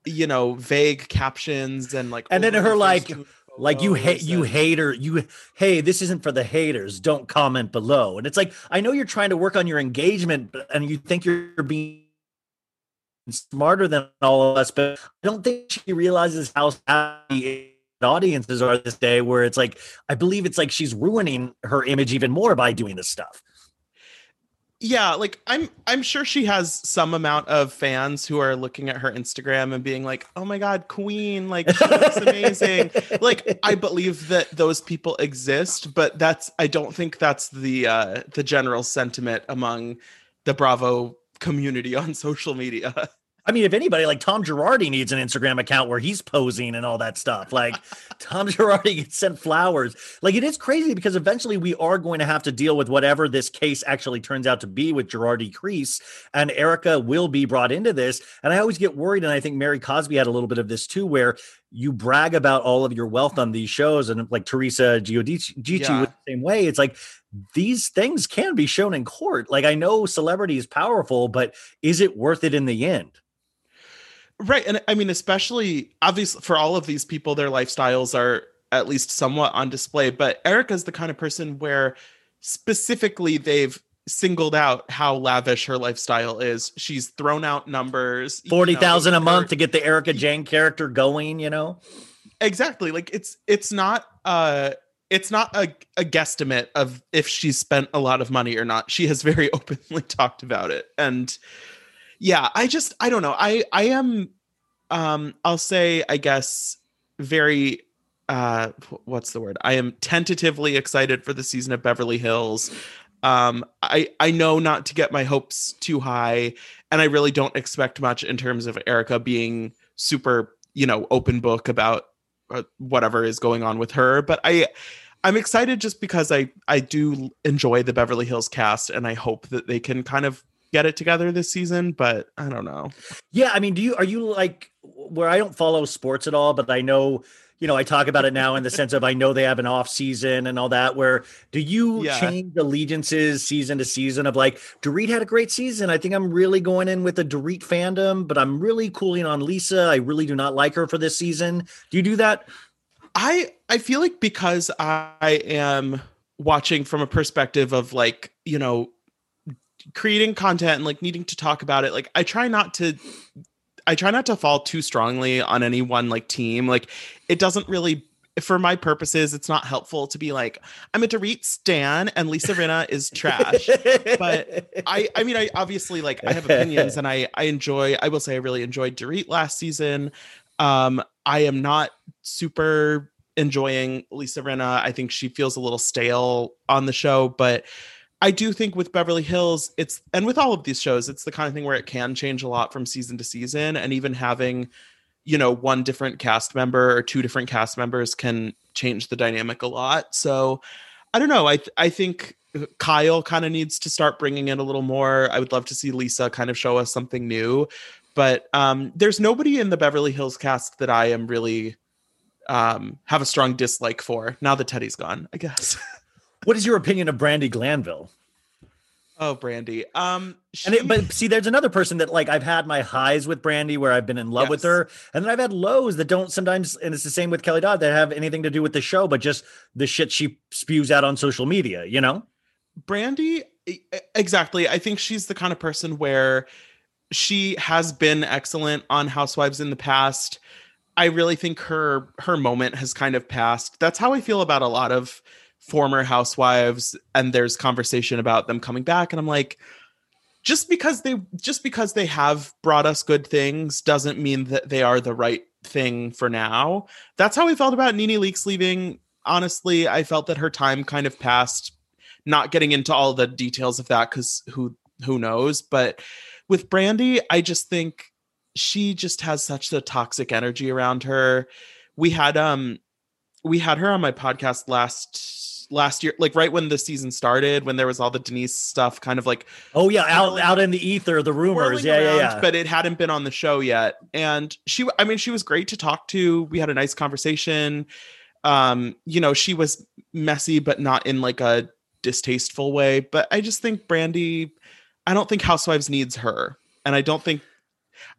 you know vague captions and like And then her, like- Like you hate you hater, you hey, this isn't for the haters. Don't comment below. And it's like I know you're trying to work on your engagement, and you think you're being smarter than all of us, but I don't think she realizes how happy audiences are this day. Where it's like I believe it's like she's ruining her image even more by doing this stuff. yeah like i'm i'm sure she has some amount of fans who are looking at her instagram and being like oh my god queen like she looks amazing like i believe that those people exist but that's i don't think that's the uh the general sentiment among the bravo community on social media I mean, if anybody, like Tom Girardi needs an Instagram account where he's posing and all that stuff. Like Tom Girardi gets sent flowers. Like it is crazy because eventually we are going to have to deal with whatever this case actually turns out to be with Girardi Keese, and Erika will be brought into this. And I always get worried, and I think Mary Cosby had a little bit of this too, where you brag about all of your wealth on these shows, and like Teresa Giudice Yeah. was the same way. It's like these things can be shown in court. Like I know celebrity is powerful, but is it worth it in the end? Right and i mean especially obviously for all of these people their lifestyles are at least somewhat on display but erika's the kind of person where specifically they've singled out how lavish her lifestyle is. She's thrown out numbers you know, forty thousand a month to get the Erika Jayne character going. You know, exactly like it's it's not uh it's not a, a guesstimate of if she's spent a lot of money or not. She has very openly talked about it and yeah i just i don't know i i am um i'll say i guess very uh what's the word? I am tentatively excited for the season of beverly hills. Um i i know not to get my hopes too high and i really don't expect much in terms of erika being super you know open book about uh, whatever is going on with her but i i'm excited just because i i do enjoy the beverly hills cast and i hope that they can kind of get it together this season but i don't know yeah. I mean, do you are you like where I don't follow sports at all, but I know. You know, I talk about it now in the sense of I know they have an off season and all that. Where do you Yeah. change allegiances season to season of like Dorit had a great season? I think I'm really going in with a Dorit fandom, but I'm really cooling on Lisa. I really do not like her for this season. Do you do that? I I feel like because I am watching from a perspective of like, you know, creating content and like needing to talk about it, like I try not to I try not to fall too strongly on any one like team. Like it doesn't really for my purposes, it's not helpful to be like, I'm a Dorit Stan and Lisa Rinna is trash. but I I mean I obviously like I have opinions and I I enjoy I will say I really enjoyed Dorit last season. Um I am not super enjoying Lisa Rinna. I think she feels a little stale on the show, but I do think with Beverly Hills, it's and with all of these shows, it's the kind of thing where it can change a lot from season to season. And even having, you know, one different cast member or two different cast members can change the dynamic a lot. So I don't know. I th- I think Kyle kind of needs to start bringing in a little more. I would love to see Lisa kind of show us something new, but um, there's nobody in the Beverly Hills cast that I am really um, have a strong dislike for. Now that Teddy's gone, I guess. What is your opinion of Brandi Glanville? oh, Brandi. Um, And it, but see, there's another person that like I've had my highs with Brandi where I've been in love with her, and then I've had lows that don't sometimes, and it's the same with Kelly Dodd that have anything to do with the show, but just the shit she spews out on social media. You know, Brandi, exactly. I think she's the kind of person where she has been excellent on Housewives in the past. I really think her her moment has kind of passed. That's how I feel about a lot of former housewives and there's conversation about them coming back and I'm like just because they just because they have brought us good things doesn't mean that they are the right thing for now. That's how we felt about Nene Leakes leaving. Honestly, I felt that her time kind of passed. Not getting into all the details of that because who who knows, but with Brandi, I just think she just has such a toxic energy around her. We had um we had her on my podcast last last year, like right when the season started, when there was all the Denise stuff, kind of like Oh yeah, out out in the ether, the rumors. Yeah, yeah, yeah. But it hadn't been on the show yet, and she, I mean, she was great to talk to. We had a nice conversation. Um, you know, she was messy, but not in like a distasteful way. But I just think Brandi, I don't think Housewives needs her, and I don't think.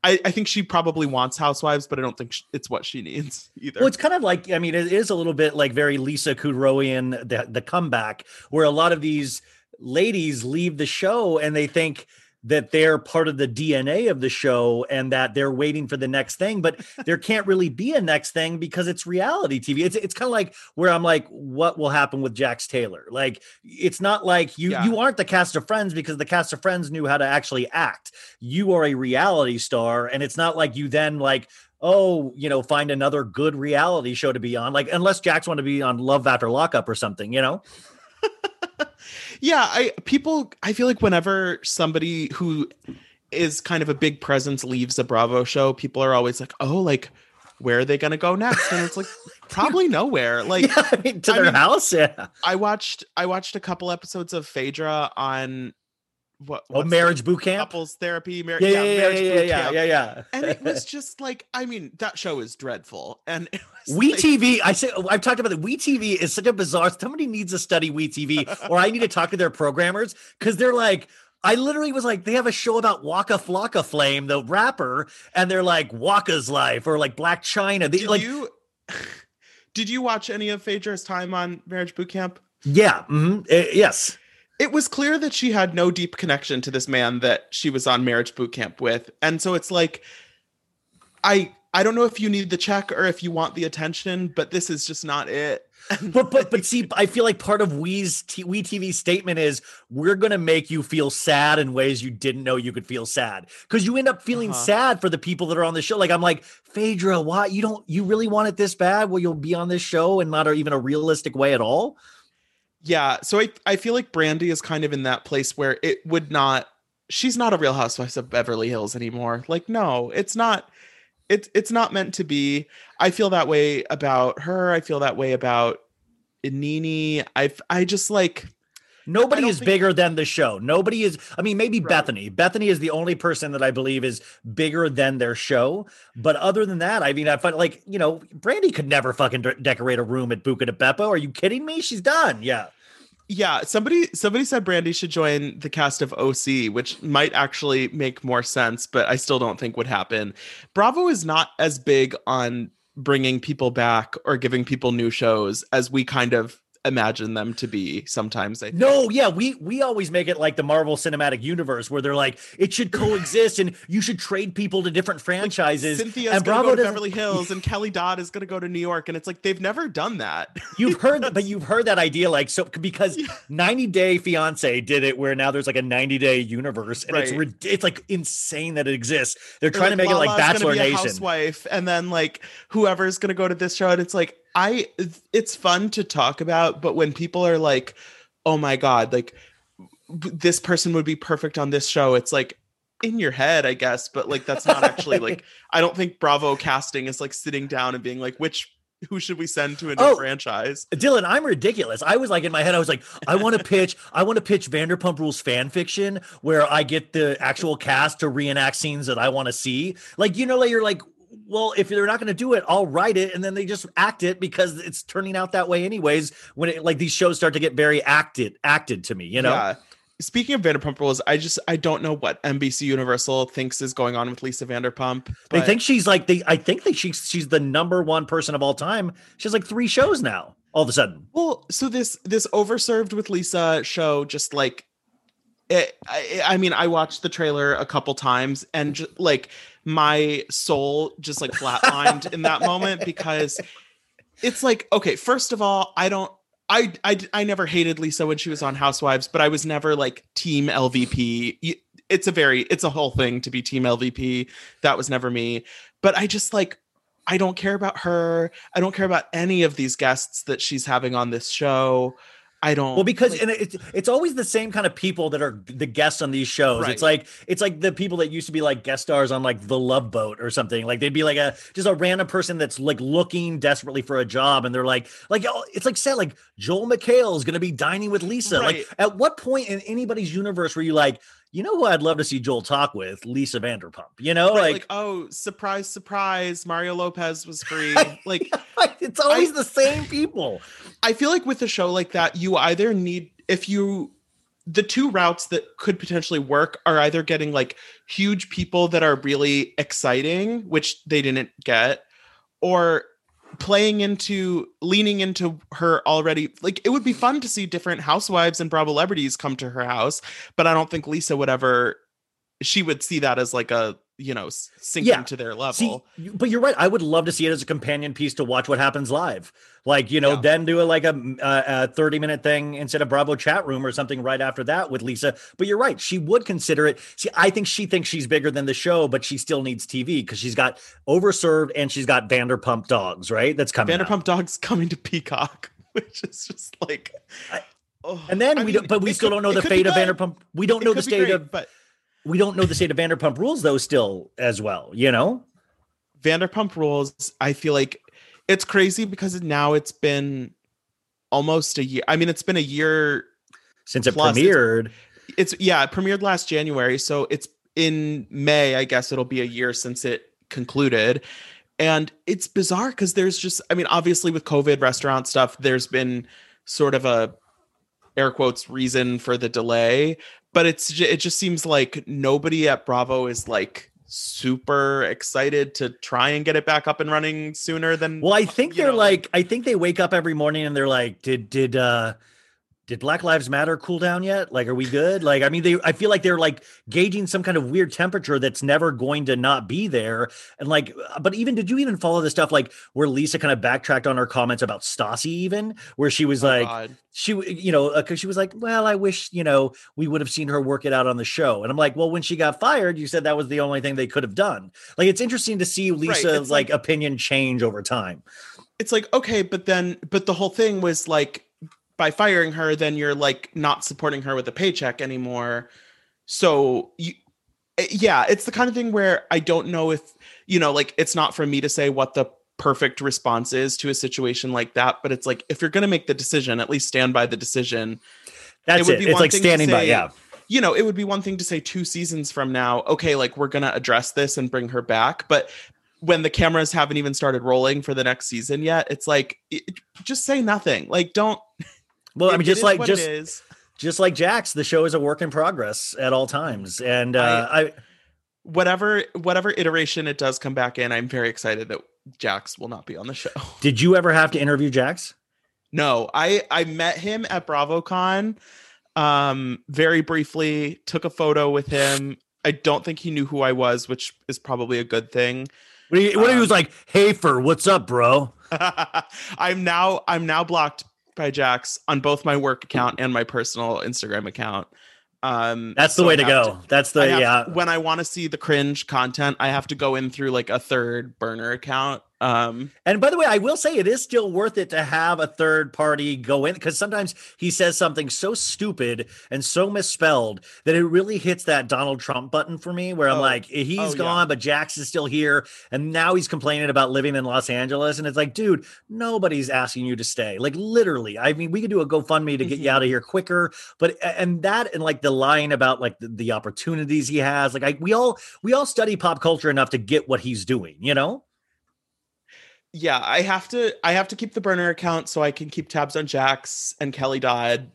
I, I think she probably wants housewives, but I don't think it's what she needs either. Well, it's kind of like I mean, it is a little bit like very Lisa Kudrowian, the the comeback, where a lot of these ladies leave the show and they think that they're part of the DNA of the show and that they're waiting for the next thing, but there can't really be a next thing because it's reality TV. It's it's kind of like where I'm like, what will happen with Jax Taylor? Like, it's not like you Yeah. you aren't the cast of Friends because the cast of Friends knew how to actually act. You are a reality star, and it's not like you then like oh, you know, find another good reality show to be on. Like, unless Jax want to be on Love After Lockup or something, you know? yeah i people i feel like whenever somebody who is kind of a big presence leaves a bravo show people are always like oh like where are they going to go next and it's like probably nowhere like yeah, I mean, to I their mean, house. Yeah. i watched i watched a couple episodes of phaedra on what Oh, marriage boot camp. couples therapy mar- Yeah, yeah, yeah, marriage yeah, yeah, boot yeah, camp. yeah, yeah. yeah and it was just like i mean that show is dreadful and it was We like- TV, I say I've talked about it. We TV is such a bizarre. Somebody needs to study We TV, or I need to talk to their programmers because they're like, I literally was like, they have a show about Waka Flocka Flame, the rapper, and they're like Waka's life or like Blac Chyna. They did like, you did you watch any of phaedra's time on marriage boot camp yeah, mhm, eh, yes. It was clear that she had no deep connection to this man that she was on marriage boot camp with and so it's like i i don't know if you need the check or if you want the attention but this is just not it but but but see, I feel like part of We's T- We TV's statement is we're gonna make you feel sad in ways you didn't know you could feel sad because you end up feeling Uh-huh. sad for the people that are on the show. Like I'm like Phaedra, why you don't you really want it this bad? Well, you'll be on this show and not even a realistic way at all. Yeah so i i feel like brandi is kind of in that place where it would not she's not a real housewife of beverly hills anymore. Like no it's not it's it's not meant to be. I feel that way about her. I feel that way about Nene. i i just like Nobody is think- bigger than the show. Nobody is. I mean, maybe Right. Bethany. Bethany is the only person that I believe is bigger than their show. But other than that, I mean, I find like you know, Brandi could never fucking de- decorate a room at Buca di Beppo. Are you kidding me? She's done. Yeah. Yeah, somebody somebody said Brandi should join the cast of OC, which might actually make more sense, but I still don't think would happen. Bravo is not as big on bringing people back or giving people new shows as we kind of imagine them to be sometimes. I think. No, yeah, we we always make it like the Marvel Cinematic Universe, where they're like it should coexist, and you should trade people to different franchises. Cynthia's and Bravo go to Beverly Hills and Kelly Dodd is gonna go to New York, and it's like they've never done that. You've heard, but you've heard that idea, like so, because Yeah. 90 Day Fiance did it, where now there's like a 90 day universe, and it's Right. rid- it's like insane that it exists. They're trying to make it like Lala's Bachelor Nation. housewife, and then like whoever's gonna go to this show, and it's like I, it's fun to talk about, but when people are like, "Oh my god," like this person would be perfect on this show, it's like in your head, I guess, but like that's not actually like I don't think Bravo casting is like sitting down and being like, which who should we send to a new Oh. franchise? Dylan, I'm ridiculous. I was like in my head, I was like, I want to pitch, I want to pitch Vanderpump Rules fan fiction where I get the actual cast to reenact scenes that I want to see. Like, you know, like you're like, well, if they're not going to do it, I'll write it and then they just act it because it's turning out that way anyways. When it like these shows start to get very acted, acted to me, you know. Yeah. Speaking of Vanderpump Rules, I just I don't know what NBC Universal thinks is going on with Lisa Vanderpump. They think she's like they. I think that she's she's the number one person of all time. She has like three shows now. All of a sudden, Well, so this this overserved with Lisa show just like it, I, I mean, I watched the trailer a couple times and just, like my soul just like flatlined in that moment because it's like okay, first of all, I don't I, I I never hated Lisa when she was on Housewives, but I was never like team LVP. It's a very it's a whole thing to be team LVP. That was never me. But I just like I don't care about her. I don't care about any of these guests that she's having on this show. I don't Well, because like, and it's it's always the same kind of people that are the guests on these shows. It's like it's like the people that used to be like guest stars on like The Love Boat or something. Like they'd be like a just a random person that's like looking desperately for a job, and they're like like oh, it's like said like Joel McHale is going to be dining with Lisa. Right. Like at what point in anybody's universe were you like, you know who I'd love to see Joel talk with? Lisa Vanderpump. You know, right, like, like, oh surprise surprise Mario Lopez was free. like it's always the same people. I feel like with a show like that, you either need if you the two routes that could potentially work are either getting like huge people that are really exciting, which they didn't get, or playing into leaning into her already like it would be fun to see different housewives and bravo celebrities come to her house but i don't think lisa would ever she would see that as like a you know sinking Yeah. to their level See, but you're right. I would love to see it as a companion piece to watch what happens live. Like, you know, Yeah. then do a like a, a, uh, a 30 minute thing instead of Bravo chat room or something right after that with Lisa. But you're right. She would consider it. See, I think she thinks she's bigger than the show, but she still needs TV because she's got overserved and she's got Vanderpump dogs, right? That's coming. out. vanderpump dogs coming to peacock which is just like oh, And then I we mean, don't, but we still could- don't know the fate of. Vanderpump. We don't It know the state great, of, but we don't know the state of Vanderpump rules though still as well, you know? Vanderpump Rules, I feel like it's crazy because now it's been almost a year. I mean, it's been a year. Since it Plus, it's- premiered. It's yeah, it premiered last January, so it's in May. I guess it'll be a year since it concluded, and it's bizarre because there's just, I mean, obviously with COVID restaurant stuff, there's been sort of a air quotes reason for the delay, but it's it just seems like nobody at Bravo is like super excited to try and get it back up and running sooner than Well, I think they're know, like, I think they wake up every morning and they're like, did did uh did Black Lives Matter cool down yet? Like, are we good? Like, I mean, they I feel like they're like gauging some kind of weird temperature that's never going to not be there. And like, uh, but even did you even follow the stuff like where Lisa kind of backtracked on her comments about Stassi, even where she was oh like, God. she you know because she was like well i wish you know we would have seen her work it out on the show and i'm like well when she got fired you said that was the only thing they could have done like it's interesting to see lisa's it's like, like- opinion change over time it's like okay but then but the whole thing was like by firing her then you're like not supporting her with a paycheck anymore so you eh, yeah it's the kind of thing where i don't know if you know like it's not for me to say what the perfect response is to a situation like that but it's like if you're going to make the decision at least stand by the decision that's would it, be it's like standing by yeah you know, it would be one thing to say two seasons from now, okay, like we're going to address this and bring her back. But when the cameras haven't even started rolling for the next season yet, it's like, it, just say nothing. Like, don't. Well i mean just like just it just like jax the show is a work in progress at all times and uh i, Whatever, whatever iteration it does come back in, I'm very excited that Jax will not be on the show. did you ever have to interview jax No, I I met him at BravoCon um very briefly, took a photo with him. I don't think he knew who I was, which is probably a good thing. what you what he Um, was like hey for what's up bro I'm now I'm now blocked by Jax on both my work account and my personal Instagram account. Um that's the so way to go that's the yeah when I want to see the cringe content, I have to go in through like a third burner account. Um And by the way, I will say it is still worth it to have a third party go in because sometimes he says something so stupid and so misspelled that it really hits that Donald Trump button for me where I'm Oh. like, he's Oh, yeah. gone, but Jax is still here. And now he's complaining about living in Los Angeles. And it's like, dude, nobody's asking you to stay. Like, literally. I mean, we could do a GoFundMe to get you Mhm. out of here quicker. But, and that, and like the line about like the, the opportunities he has, like, I, we all, we all study pop culture enough to get what he's doing, you know? Yeah, I have to I have to keep the burner account so I can keep tabs on Jax and Kelly Dodd.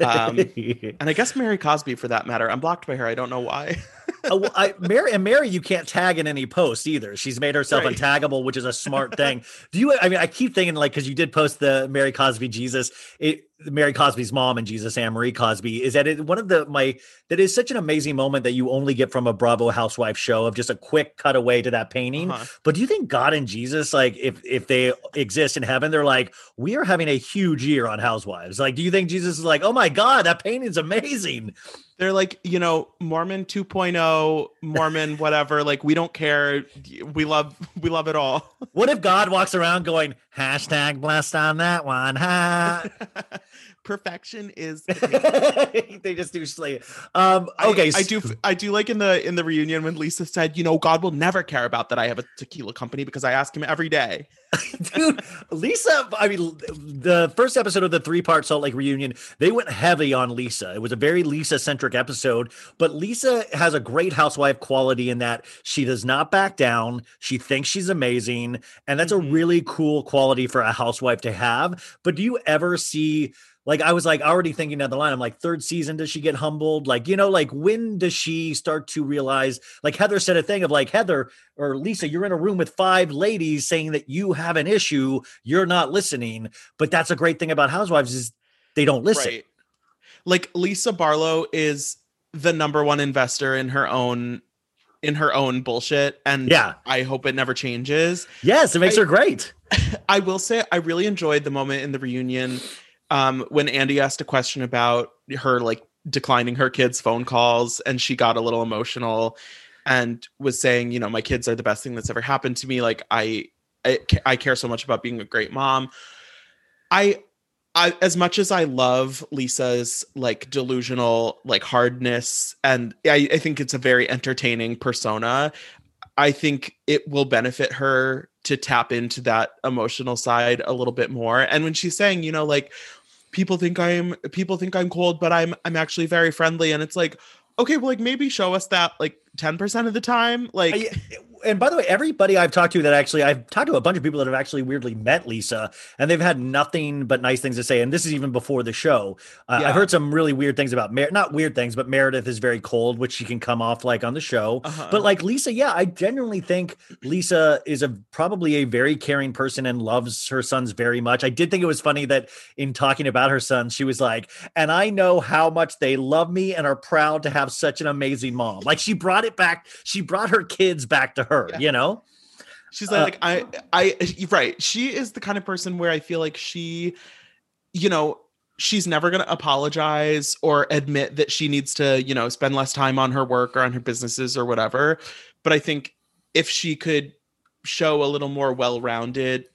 Um, And I guess Mary Cosby for that matter. I'm blocked by her. I don't know why. Oh, I, Mary and Mary, you can't tag in any posts either. She's made herself Right. untaggable, which is a smart thing. Do you? I mean, I keep thinking like because you did post the Mary Cosby Jesus, it, Mary Cosby's mom and Jesus Anne Marie Cosby. Is that it? One of the my that is such an amazing moment that you only get from a Bravo housewife show of just a quick cutaway to that painting. Uh-huh. But do you think God and Jesus, like if if they exist in heaven, they're like, we are having a huge year on Housewives. Like, do you think Jesus is like, oh my God, that painting's amazing? They're like, you know, Mormon 2.0, Mormon whatever. Like we don't care. We love we love it all. What if God walks around going hashtag blessed on that one? Ha. Perfection is they just do slay. Um, okay, I, do I do like in the in the reunion when Lisa said, you know, God will never care about that I have a tequila company because I ask him every day. dude lisa i mean the first episode of the three part salt lake reunion they went heavy on lisa it was a very lisa centric episode but lisa has a great housewife quality in that she does not back down she thinks she's amazing and that's Mhm. a really cool quality for a housewife to have but do you ever see like I was like already thinking down the line. I'm like, third season, does she get humbled? Like, you know, like when does she start to realize? Like Heather said a thing of like, Heather or Lisa, you're in a room with five ladies saying that you have an issue, you're not listening. But that's a great thing about housewives is they don't listen. Right. Like Lisa Barlow is the number one investor in her own in her own bullshit and Yeah. I hope it never changes. Yes, it makes I- her great. I will say I really enjoyed the moment in the reunion um, when Andy asked a question about her like declining her kids' phone calls, and she got a little emotional and was saying, you know, my kids are the best thing that's ever happened to me. Like I, I, I care so much about being a great mom. I, I, as much as I love Lisa's like delusional like hardness, and I, I think it's a very entertaining persona. I think it will benefit her to tap into that emotional side a little bit more. And when she's saying, you know, like people think I'm people think I'm cold, but I'm I'm actually very friendly, and it's like, okay, well, like maybe show us that like 10% of the time. Like I- and by the way, everybody I've talked to that actually, I've talked to a bunch of people that have actually weirdly met Lisa, and they've had nothing but nice things to say. And this is even before the show. Uh, Yeah. I've heard some really weird things about Mer- not weird things, but Meredith is very cold, which she can come off like on the show. Uh-huh. But like Lisa, yeah, I genuinely think Lisa is a probably a very caring person and loves her sons very much. I did think it was funny that in talking about her sons, she was like, "And I know how much they love me and are proud to have such an amazing mom." Like she brought it back. She brought her kids back to her. Yeah. You know. She's Uh, like, I, I, right. She is the kind of person where I feel like she, you know, she's never going to apologize or admit that she needs to, you know, spend less time on her work or on her businesses or whatever. But I think if she could show a little more well-rounded,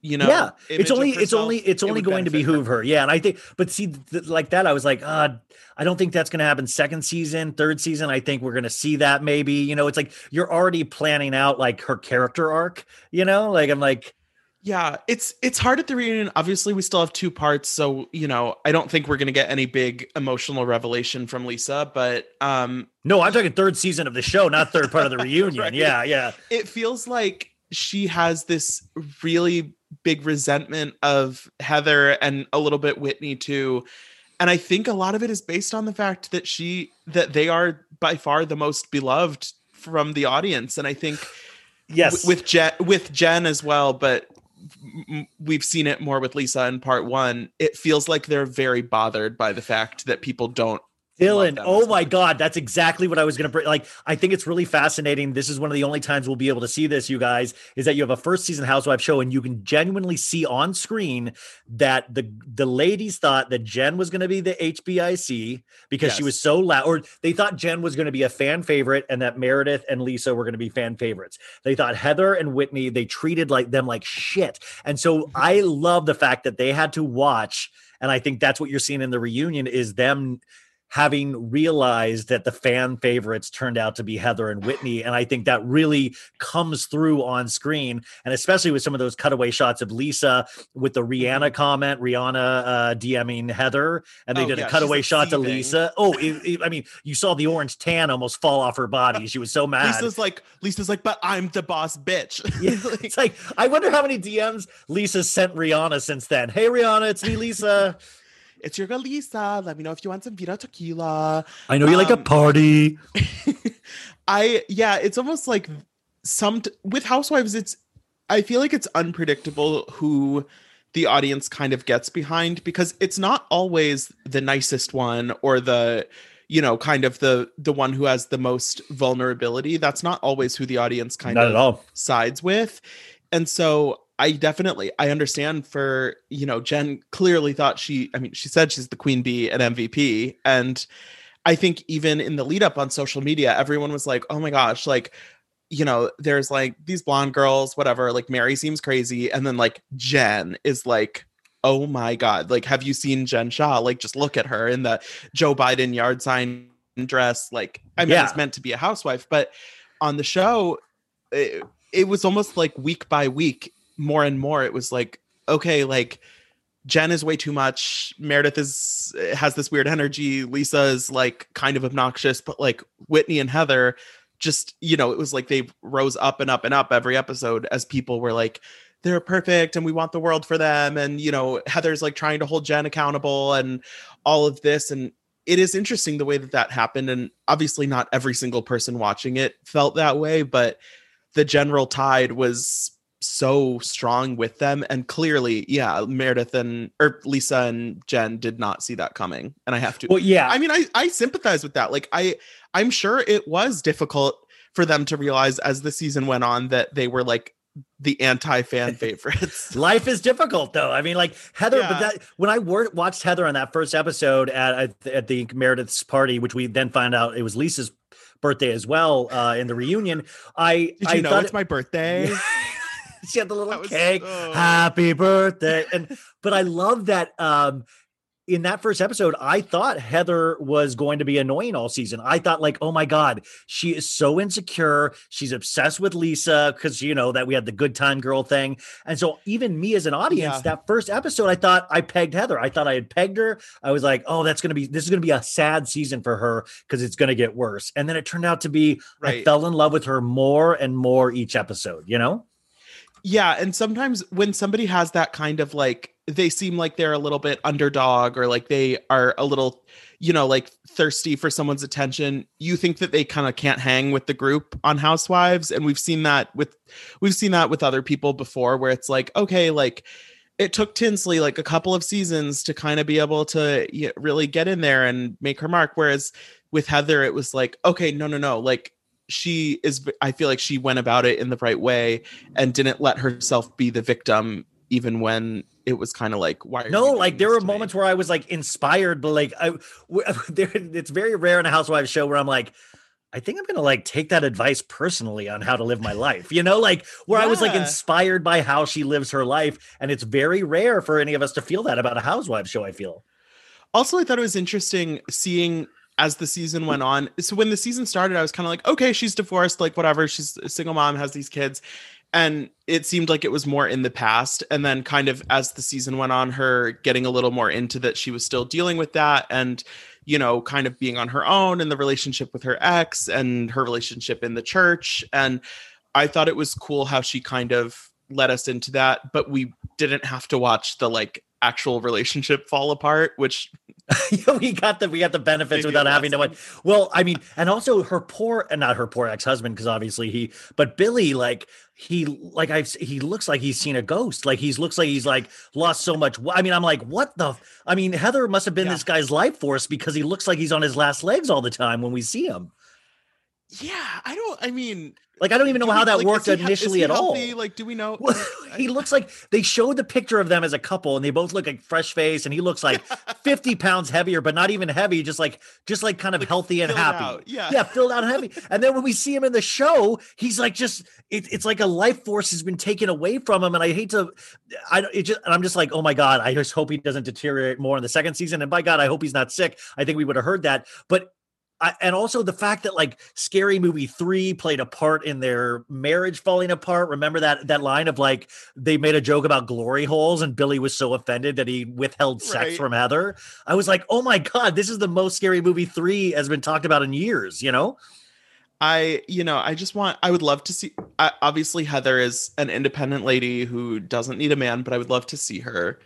you know, yeah it's only it's only it's only would going to benefit her. behoove her. yeah and i think but see th- like that i was like uh i don't think that's going to happen second season third season i think we're going to see that maybe you know it's like you're already planning out like her character arc you know like i'm like Yeah, it's it's hard at the reunion. Obviously, we still have two parts, so you know, I don't think we're gonna get any big emotional revelation from Lisa, but um no i'm talking third season of the show not third part of the reunion Right. yeah yeah it feels like she has this really big resentment of Heather and a little bit Whitney too. And I think a lot of it is based on the fact that she that they are by far the most beloved from the audience. And I think yes w- with Jen with Jen as well, but we've seen it more with Lisa in part one. It feels like they're very bothered by the fact that people don't Dylan, oh my. God, that's exactly what I was going to bring. Like, I think it's really fascinating. This is one of the only times we'll be able to see this, you guys, is that you have a first season Housewife show and you can genuinely see on screen that the the ladies thought that Jen was going to be the HBIC because she was so loud, or they thought Jen was going to be a fan favorite and that Meredith and Lisa were going to be fan favorites. They thought Heather and Whitney, they treated like them like shit. And so I love the fact that they had to watch, and I think that's what you're seeing in the reunion is them having realized that the fan favorites turned out to be Heather and Whitney. And I think that really comes through on screen. And especially with some of those cutaway shots of Lisa with the Rihanna comment, Rihanna uh, DMing Heather, and they Oh, did yeah, a cutaway shot to. Lisa. Oh, it- it- I mean, you saw the orange tan almost fall off her body. She was so mad. Lisa's like Lisa's like, but I'm the boss bitch. Yeah, it's like I wonder how many DMs Lisa sent Rihanna since then. Hey Rihanna, it's me, Lisa. It's your girl Lisa. Let me know if you want some Vida tequila. I know you like a Um, party. I yeah, it's almost like some with housewives it's I feel like it's unpredictable who the audience kind of gets behind because it's not always the nicest one or the you know kind of the the one who has the most vulnerability that's not always who the audience kind Not of sides with and so i definitely i understand for you know jen clearly thought she i mean she said she's the queen bee and mvp and I think even in the lead up on social media, everyone was like, oh my gosh, like, you know, there's like these blonde girls, whatever, like Mary seems crazy. And then like Jen is like, oh my God, like, have you seen Jen Shah? Like, just look at her in the Joe Biden yard sign dress. Like, I mean, Yeah. it's meant to be a housewife, but on the show, it, it was almost like week by week, more and more, it was like, okay, like, Jen is way too much. Meredith is has this weird energy. Lisa is like kind of obnoxious, but like Whitney and Heather just, you know, it was like they rose up and up and up every episode as people were like they're perfect and we want the world for them and you know, Heather's like trying to hold Jen accountable and all of this and it is interesting the way that that happened and obviously not every single person watching it felt that way, but the general tide was so strong with them and clearly yeah meredith and or lisa and jen did not see that coming and i have to Well, yeah. i mean i i sympathize with that like i i'm sure it was difficult for them to realize as the season went on that they were like the anti-fan favorites Life is difficult, though. I mean, like Heather, but that when I wor- watched Heather on that first episode at at, at the Meredith's party, which we then found out it was Lisa's birthday as well uh, in the reunion. I did I you know thought it's my birthday she had the little was- cake. oh. Happy birthday. And but I love that um in that first episode, I thought Heather was going to be annoying all season. I thought, like, oh my God, she is so insecure. She's obsessed with Lisa because, you know, that we had the good time girl thing. And so, even me as an audience, Yeah. that first episode, I thought I pegged Heather. I thought I had pegged her. I was like, oh, that's going to be, this is going to be a sad season for her because it's going to get worse. And then it turned out to be, I fell in love with her more and more each episode, you know? Yeah, and sometimes when somebody has that kind of like they seem like they're a little bit underdog or like they are a little you know like thirsty for someone's attention, you think that they kind of can't hang with the group on Housewives and we've seen that with we've seen that with other people before where it's like okay, like it took Tinsley like a couple of seasons to kind of be able to really get in there and make her mark whereas with Heather it was like okay, no no no, like she is I feel like she went about it in the right way and didn't let herself be the victim even when it was kind of like why are No, like there were moments where I was like inspired, but like I, there, it's very rare in a housewives show where I'm like, I think I'm gonna like take that advice personally on how to live my life. You know, like where I was like inspired by how she lives her life, and it's very rare for any of us to feel that about a housewives show. I feel. also i thought it was interesting seeing as the season mm. went on so when the season started i was kind of like okay she's divorced like whatever she's a single mom has these kids. And it seemed like it was more in the past and then kind of as the season went on her getting a little more into that she was still dealing with that and you know kind of being on her own and the relationship with her ex and her relationship in the church. And i thought it was cool how she kind of led us into that but we didn't have to watch the like actual relationship fall apart which we got the we got the benefits without having to. Well, I mean, and also her poor, and not her poor ex husband, because obviously he, but Billy, like he, like I've, he looks like he's seen a ghost. Like he's looks like he's like lost so much. I mean, I'm like, what the? I mean, Heather must have been Yeah. this guy's life force because he looks like he's on his last legs all the time when we see him. Yeah, I don't. I mean, Like I don't even know do how we- that like, worked is he he- is initially he at all. Like, do we know? Well, he looks like they showed the picture of them as a couple and they both look like fresh face and he looks like 50 pounds heavier but not even heavy just like just like kind of Like, healthy and happy out, yeah. yeah filled out and heavy and then when we see him in the show he's like just it, it's like a life force has been taken away from him and i hate to i don't- it just and i'm just like oh my god i just hope he doesn't deteriorate more in the second season and by god i hope he's not sick i think we would have heard that but I, and also the fact that like scary movie 3 played a part in their marriage falling apart remember that that line of like they made a joke about glory holes and billy was so offended that he withheld sex Right. from heather i was like oh my god this is the most scary movie 3 has been talked about in years you know I, you know, I just want. I would love to see. I, obviously, Heather is an independent lady who doesn't need a man, but I would love to see her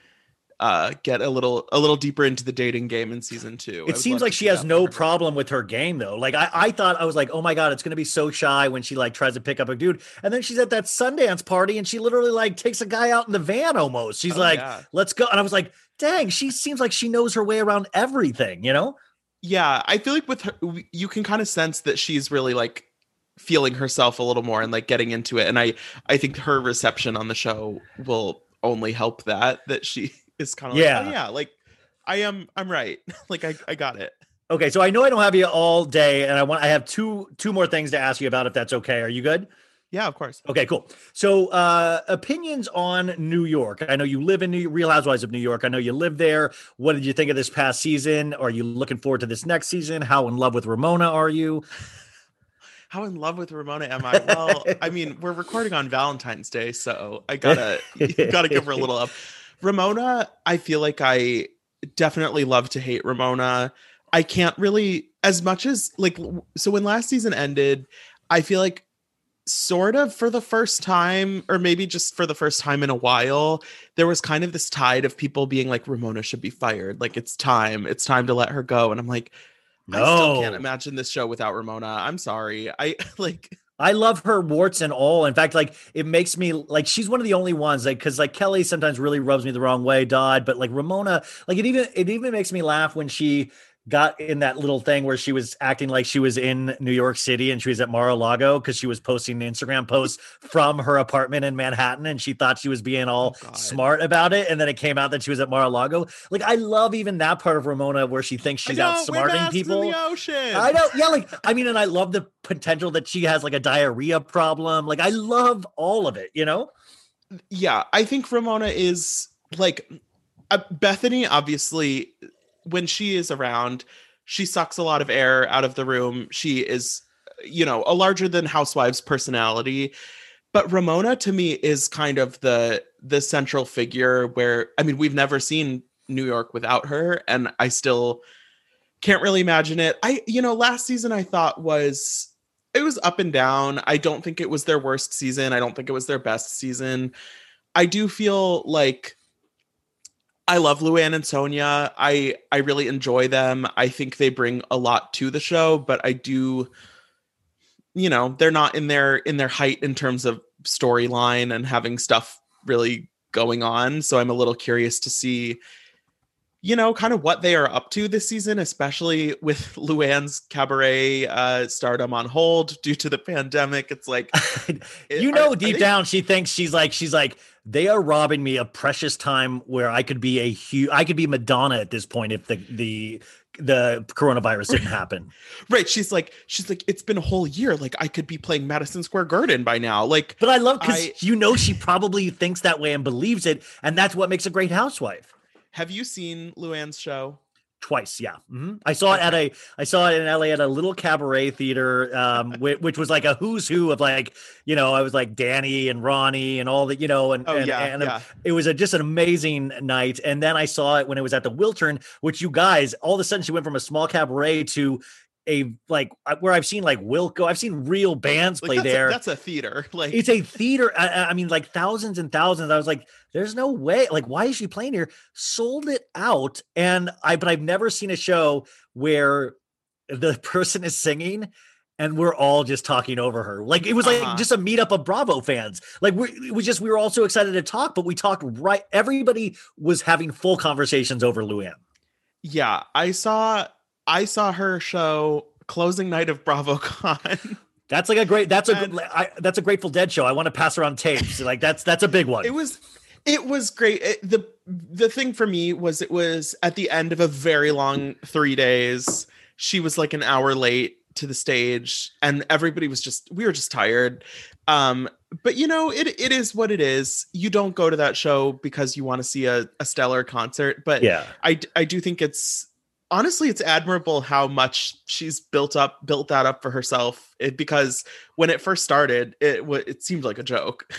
uh get a little a little deeper into the dating game in season two. It seems like she has no problem with her game though like I, I thought i was like oh my god it's gonna be so shy when she like tries to pick up a dude and then she's at that sundance party and she literally like takes a guy out in the van almost she's Oh, like yeah. let's go and i was like dang she seems like she knows her way around everything you know Yeah, I feel like with her, you can kind of sense that she's really like feeling herself a little more and like getting into it. And I, I think her reception on the show will only help that. That she is kind of like, Yeah. oh yeah, like I am, I'm right. like I, I got it. Okay, so I know I don't have you all day, and I want I have two two more things to ask you about if that's okay. Are you good? Yeah, of course. Okay, cool. So, uh, opinions on New York. I know you live in New Real Housewives of New York. I know you live there. What did you think of this past season? Are you looking forward to this next season? How in love with Ramona are you? How in love with Ramona am I? Well, I mean, we're recording on Valentine's Day, so I gotta gotta give her a little up. Ramona, I feel like I definitely love to hate Ramona. I can't really as much as like so when last season ended, I feel like sort of for the first time or maybe just for the first time in a while there was kind of this tide of people being like ramona should be fired. Like it's time. It's time to let her go. And i'm like i still can't imagine this show without ramona. I'm sorry. I like I love her warts and all. In fact, like it makes me like she's one of the only ones like because like Kelly sometimes really rubs me the wrong way, Dodd. But like Ramona, like it even it even makes me laugh when she got in that little thing where she was acting like she was in New York City and she was at Mar-a-Lago because she was posting Instagram posts from her apartment in Manhattan and she thought she was being all God. smart about it. And then it came out that she was at Mar-a-Lago. Like I love even that part of Ramona where she thinks she's know, outsmarting people. the ocean I know, yeah, like I mean, and I love the potential that she has like a diarrhea problem. Like I love all of it, you know. yeah i think ramona is like uh, bethenny obviously when she is around she sucks a lot of air out of the room. She is you know a larger than housewives personality. But ramona to me is kind of the the central figure where i mean we've never seen new york without her and i still can't really imagine it. I you know last season i thought was it was up and down. I don't think it was their worst season. I don't think it was their best season. I do feel like i love luann and sonja. I i really enjoy them. I think they bring a lot to the show but i do you know they're not in their in their height in terms of storyline and having stuff really going on. So i'm a little curious to see you know kind of what they are up to this season especially with luann's cabaret uh stardom on hold due to the pandemic. It's like you know, are deep they- down, she thinks she's like she's like they are robbing me of precious time where I could be a huge I could be Madonna at this point if the the the coronavirus didn't happen. right she's like she's like it's been a whole year like i could be playing madison square garden by now like But I love because you know she probably thinks that way and believes it, and that's what makes a great housewife. have you seen luann's show Twice, yeah. Mhm. I saw it at a, I saw it in LA at a little cabaret theater, um, which, which was like a who's who of like, you know, I was like Danny and Ronnie and all the, you know, and oh and, yeah and yeah it was a, just an amazing night. And then I saw it when it was at the Wiltern, which you guys, all of a sudden she went from a small cabaret to a like uh, where I've seen like Wilco, I've seen real bands like, play that's, there. A, that's a theater like it's a theater. I, I- I mean, like thousands and thousands. I was like, there's no way. Like, why is she playing here? Sold it out. And I, but I've never seen a show where the person is singing and we're all just talking over her. Like it was like Uh-huh. just a meetup of Bravo fans. Like we it was just we were all so excited to talk, but we talked right. Everybody was having full conversations over Luann. yeah i saw i saw her show closing night of BravoCon. That's like a great. That's a And- I, that's a Grateful Dead show. I want to pass around tapes. Like that's that's a big one. it was it was great. It- the The thing for me was it was at the end of a very long three days. She was like an hour late to the stage, and everybody was just we were just tired. Um, but you know, it it is what it is. You don't go to that show because you want to see a, a stellar concert, but yeah. I, I do think it's honestly it's admirable how much she's built up built that up for herself it, because when it first started it it seemed like a joke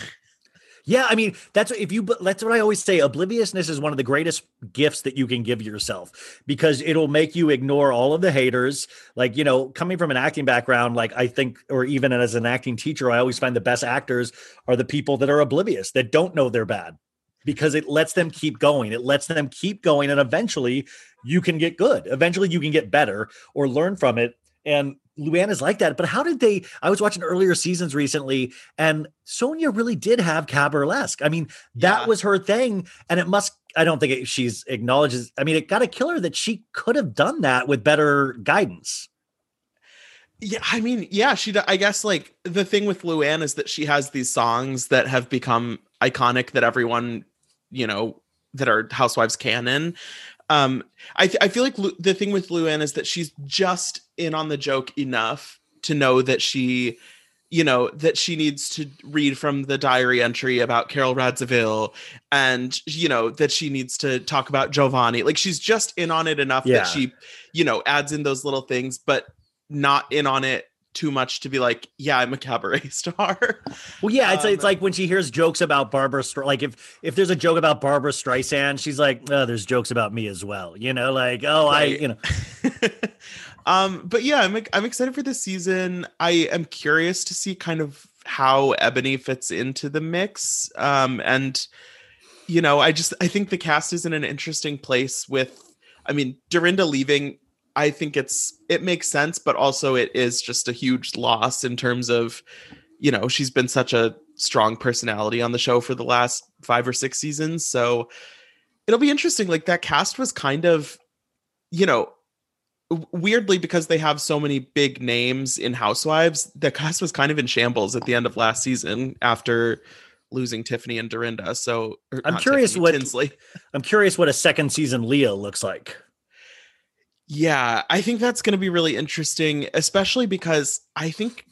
Yeah, I mean that's what- if you that's what I always say. Obliviousness is one of the greatest gifts that you can give yourself because it'll make you ignore all of the haters. Like you know, coming from an acting background, like I think, or even as an acting teacher, I always find the best actors are the people that are oblivious that don't know they're bad because it lets them keep going. It lets them keep going, and eventually you can get good. Eventually you can get better or learn from it. And Luann is like that. But how did they? I was watching earlier seasons recently, and Sonja really did have cabaret I mean, that Yeah. was her thing, and it must. I don't think it, she's acknowledges. I mean, it got to kill her that she could have done that with better guidance. yeah i mean yeah she I guess like the thing with luann is that she has these songs that have become iconic that everyone you know that are housewives canon Um, I th- I feel like Lu- the thing with Luann is that she's just in on the joke enough to know that she, you know, that she needs to read from the diary entry about Carole Radziwill, and you know that she needs to talk about Giovanni. Like she's just in on it enough Yeah. that she, you know, adds in those little things, but not in on it too much to be like, yeah, I'm a cabaret star. Well, yeah, it's Um, it's like when she hears jokes about Barbra. Stre- like if if there's a joke about Barbra Streisand, she's like, oh, there's jokes about me as well. You know, like oh, Right. I you know, um but yeah i'm i'm excited for this season i am curious to see kind of how eboni fits into the mix um and you know i just i think the cast is in an interesting place with i mean dorinda leaving i think it's it makes sense but also it is just a huge loss in terms of you know she's been such a strong personality on the show for the last five or six seasons so it'll be interesting like that cast was kind of you know weirdly because they have so many big names in housewives the cast was kind of in shambles at the end of last season after losing tiffany and dorinda so er, I'm curious Tiffany, what- Tinsley. I'm curious what a second season Leah looks like. Yeah i think that's going to be really interesting especially because i think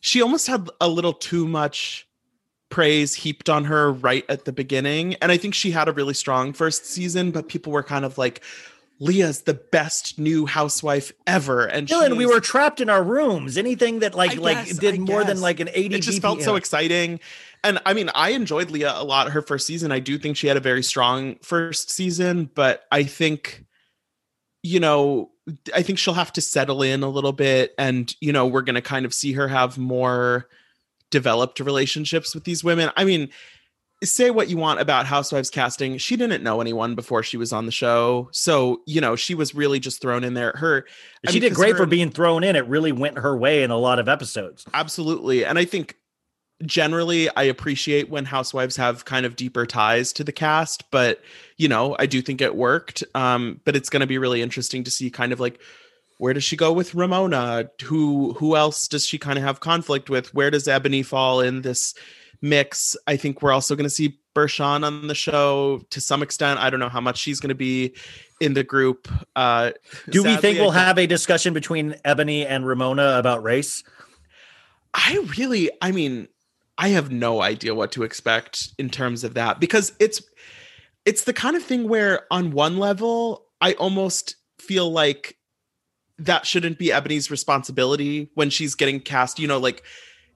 she almost had a little too much praise heaped on her right at the beginning and i think she had a really strong first season but people were kind of like leah's the best new housewife ever and Dylan, we were trapped in our rooms. Anything that like I like guess, did I more than like an 80 it just felt so exciting and i mean i enjoyed leah a lot her first season. I do think she had a very strong first season but i think you know i think she'll have to settle in a little bit and you know we're going to kind of see her have more developed relationships with these women i mean say what you want about housewives casting she didn't know anyone before she was on the show so you know she was really just thrown in there her I she mean, did great her for being thrown in. It really went her way in a lot of episodes. absolutely and i think generally i appreciate when housewives have kind of deeper ties to the cast but you know i do think it worked um but it's going to be really interesting to see kind of like where does she go with ramona? Who who else does she kind of have conflict with? Where does eboni fall in this mix? I think we're also going to see Bershan on the show to some extent. I don't know how much she's going to be in the group uh Do we think we'll have a discussion between Eboni and Ramona about race? I really, I mean, I have no idea what to expect in terms of that because it's it's the kind of thing where on one level I almost feel like that shouldn't be Eboni's responsibility when she's getting cast, you know, like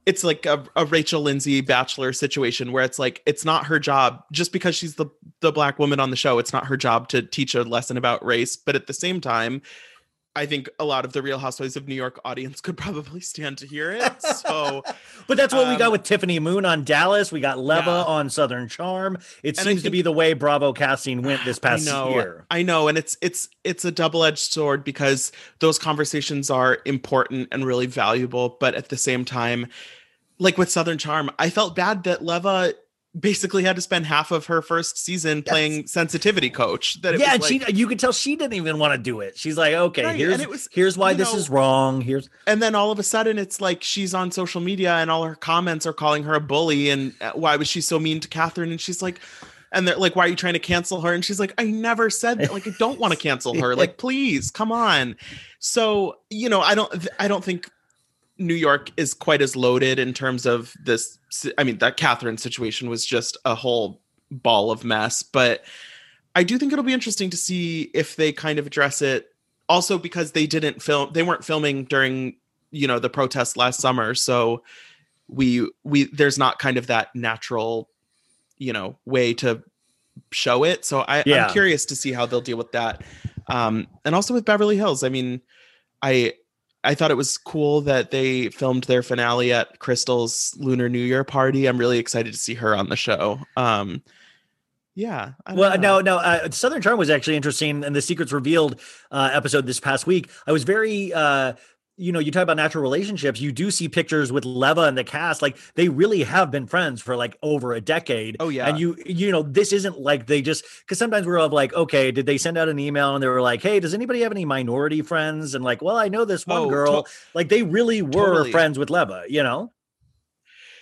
it's like a, a Rachel Lindsay bachelor situation where it's like it's not her job. Just because she's the the black woman on the show it's not her job to teach a lesson about race but at the same time I think a lot of the Real Housewives of New York audience could probably stand to hear it. So But that's what we got Um, with Tiffany Moon on Dallas. We got Leva Yeah. on Southern Charm. It seems to be the way Bravo casting went this past I know, year. I know, and it's it's it's a double-edged sword because those conversations are important and really valuable, but at the same time, like with Southern Charm, I felt bad that Leva basically had to spend half of her first season playing sensitivity coach. That it yeah, was and like, she you could tell she didn't even want to do it. She's like, okay, Right, here's was- here's why this know- is wrong. Here's and then all of a sudden it's like she's on social media and all her comments are calling her a bully and uh, why was she so mean to Kathryn? And she's like, and they're like, why are you trying to cancel her? And she's like, I never said that. Like, I don't want to cancel her. Like, please, come on. So, you know, I don't, I don't think New York is quite as loaded in terms of this. I mean, that Kathryn situation was just a whole ball of mess, but I do think it'll be interesting to see if they kind of address it. Also, because they didn't film, they weren't filming during, you know, the protests last summer, so we we there's not kind of that natural, you know, way to show it. So I, Yeah. I'm curious to see how they'll deal with that. Um, and also with Beverly Hills, I mean, I I thought it was cool that they filmed their finale at Crystal's Lunar New Year party. I'm really excited to see her on the show. Um, yeah. Well, know. no, no. Uh, Southern Charm was actually interesting, and the Secrets Revealed uh, episode this past week. I was very, uh, you know, you talk about natural relationships. You do see pictures with Leva and the cast, like they really have been friends for like over a decade. Oh, yeah. and you, you know, this isn't like they just because sometimes we're of like, okay, did they send out an email and they were like, hey, does anybody have any minority friends? And like, well, I know this one Oh, to- girl. like they really were Totally. friends with Leva, you know.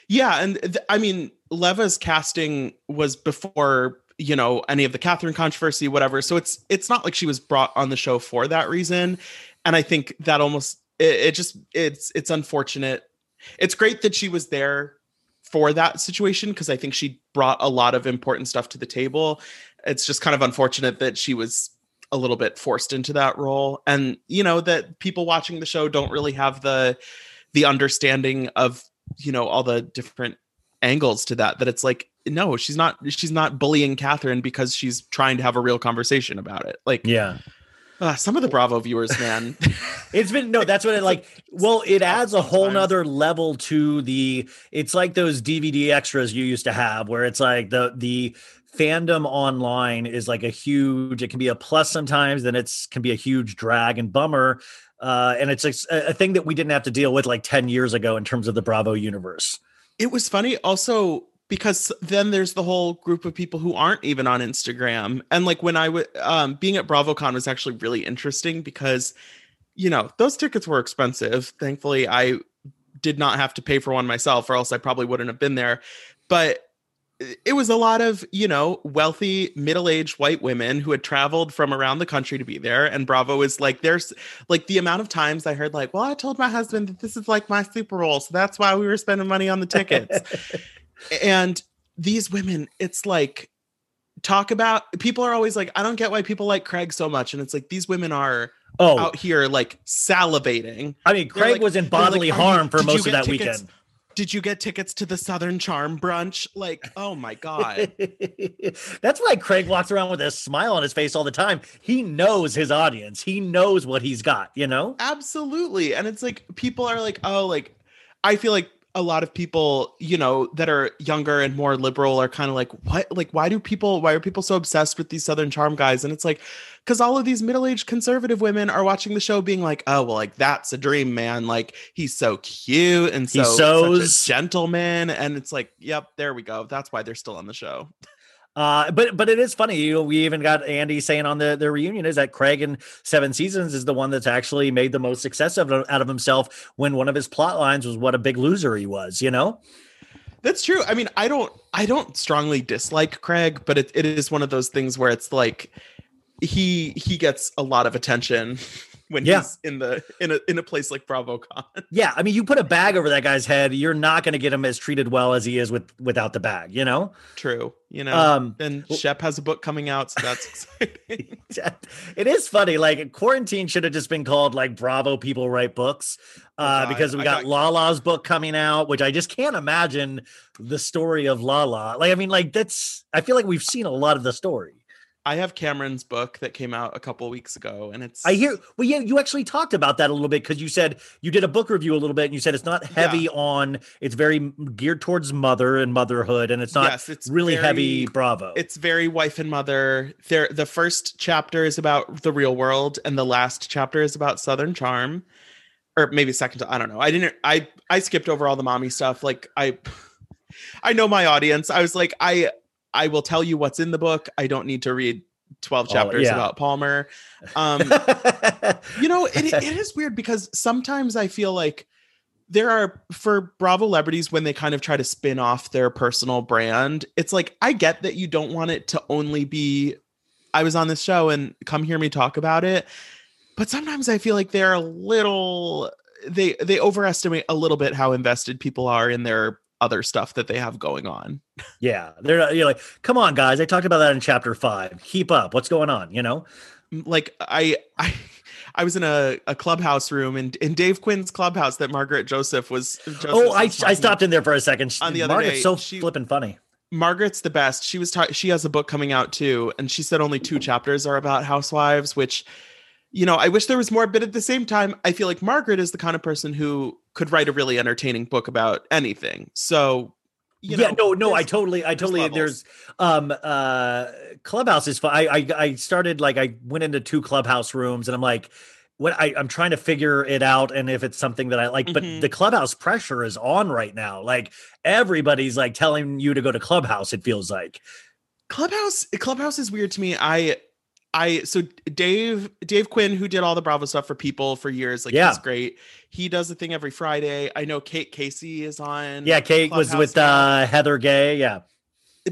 Yeah, and th- I mean, Leva's casting was before you know any of the Kathryn controversy, whatever. So it's it's not like she was brought on the show for that reason, and I think that almost it, it just it's it's unfortunate. It's great that she was there for that situation because I think she brought a lot of important stuff to the table. It's just kind of unfortunate that she was a little bit forced into that role and you know that people watching the show don't really have the the understanding of you know all the different angles to that that it's like no she's not she's not bullying kathryn because she's trying to have a real conversation about it like Yeah. Uh, some of the bravo viewers man It's been no, that's what it like. Well, it adds a whole nother level to the. It's like those DVD extras you used to have, where it's like the the fandom online is like a huge. It can be a plus sometimes, then it's can be a huge drag and bummer. Uh, and it's a, a thing that we didn't have to deal with like ten years ago in terms of the Bravo universe. it was funny also because then there's the whole group of people who aren't even on Instagram. And like when I was um being at BravoCon was actually really interesting because you know, those tickets were expensive. Thankfully, I did not have to pay for one myself or else I probably wouldn't have been there. But it was a lot of, you know, wealthy middle-aged white women who had traveled from around the country to be there and Bravo is like there's like the amount of times I heard like, "Well, I told my husband that this is like my Super Bowl, so that's why we were spending money on the tickets." and these women it's like talk about people are always like i don't get why people like craig so much and it's like these women are Oh, out here like salivating I mean, Craig like- was in like, bodily you- harm for most of that tickets? weekend. did you get tickets to the southern charm brunch like oh my god That's why Craig walks around with a smile on his face all the time. He knows his audience. He knows what he's got, you know? absolutely and it's like people are like oh like i feel like a lot of people you know that are younger and more liberal are kind of like what? Like why do people why are people so obsessed with these southern charm guys? And it's like because all of these middle-aged conservative women are watching the show being like oh well like that's a dream man. Like he's so cute and He so such a gentleman. And it's like yep there we go. That's why they're still on the show Uh, but but it is funny. You know, we even got Andy saying on the, the reunion is that Craig in seven seasons is the one that's actually made the most success of, out of himself when one of his plot lines was what a big loser he was, you know? That's true. I mean, I don't I don't strongly dislike Craig, but it, it is one of those things where it's like he he gets a lot of attention when Yeah. he's in the in a in a place like BravoCon. Yeah. I mean, you put a bag over that guy's head, you're not going to get him as treated well as he is with without the bag, you know? True. You know. Um, and Shep has a book coming out, so that's exciting. it is funny. Like quarantine should have just been called like Bravo people write books. Uh, God, because we got got- Lala's book coming out, which I just can't imagine the story of Lala. Like, I mean, like that's I feel like we've seen a lot of the story. I have Cameran's book that came out a couple weeks ago, and it's I hear well, yeah, you actually talked about that a little bit because you said you did a book review a little bit and you said it's not heavy on it's very geared towards mother and motherhood, and it's not Yes, it's really heavy bravo. it's very wife and mother. There, the first chapter is about the real world, and the last chapter is about Southern Charm, or maybe second. I don't know. I didn't. I I skipped over all the mommy stuff. Like I, I know my audience. I was like, I I will tell you what's in the book. I don't need to read 12 chapters yeah. about Palmer. Um, you know, it, it is weird because sometimes I feel like there are for Bravo celebrities when they kind of try to spin off their personal brand. It's like I get that you don't want it to only be I was on this show and come hear me talk about it, but sometimes I feel like they're a little they they overestimate a little bit how invested people are in their other stuff that they have going on. yeah, they're you're like, come on, guys. I talked about that in chapter five. Keep up. What's going on? You know? Mm, like I I I was in a, a clubhouse room in, in Dave Quinn's clubhouse that Margaret Joseph was. Joseph oh, I, was I talking- stopped in there for a second. On the other Margaret's day, so she- flipping funny. Margaret's the best. She was ta- she has a book coming out too, and she said only two chapters are about housewives, which you know I wish there was more. But at the same time, I feel like Margaret is the kind of person who could write a really entertaining book about anything. So you yeah, know, no, no, I totally, I totally. levels. There's um uh Clubhouse is fun. I, I I started like I went into two Clubhouse rooms and I'm like, what I I'm trying to figure it out and if it's something that I like. But Mhm. the Clubhouse pressure is on right now. Like everybody's like telling you to go to Clubhouse. It feels like. Clubhouse Clubhouse is weird to me. I I so Dave Dave Quinn who did all the Bravo stuff for people for years like Yeah. he's great. He does the thing every Friday. I know Kate Casey is on Yeah, Kate was with now. uh Heather Gay. Yeah.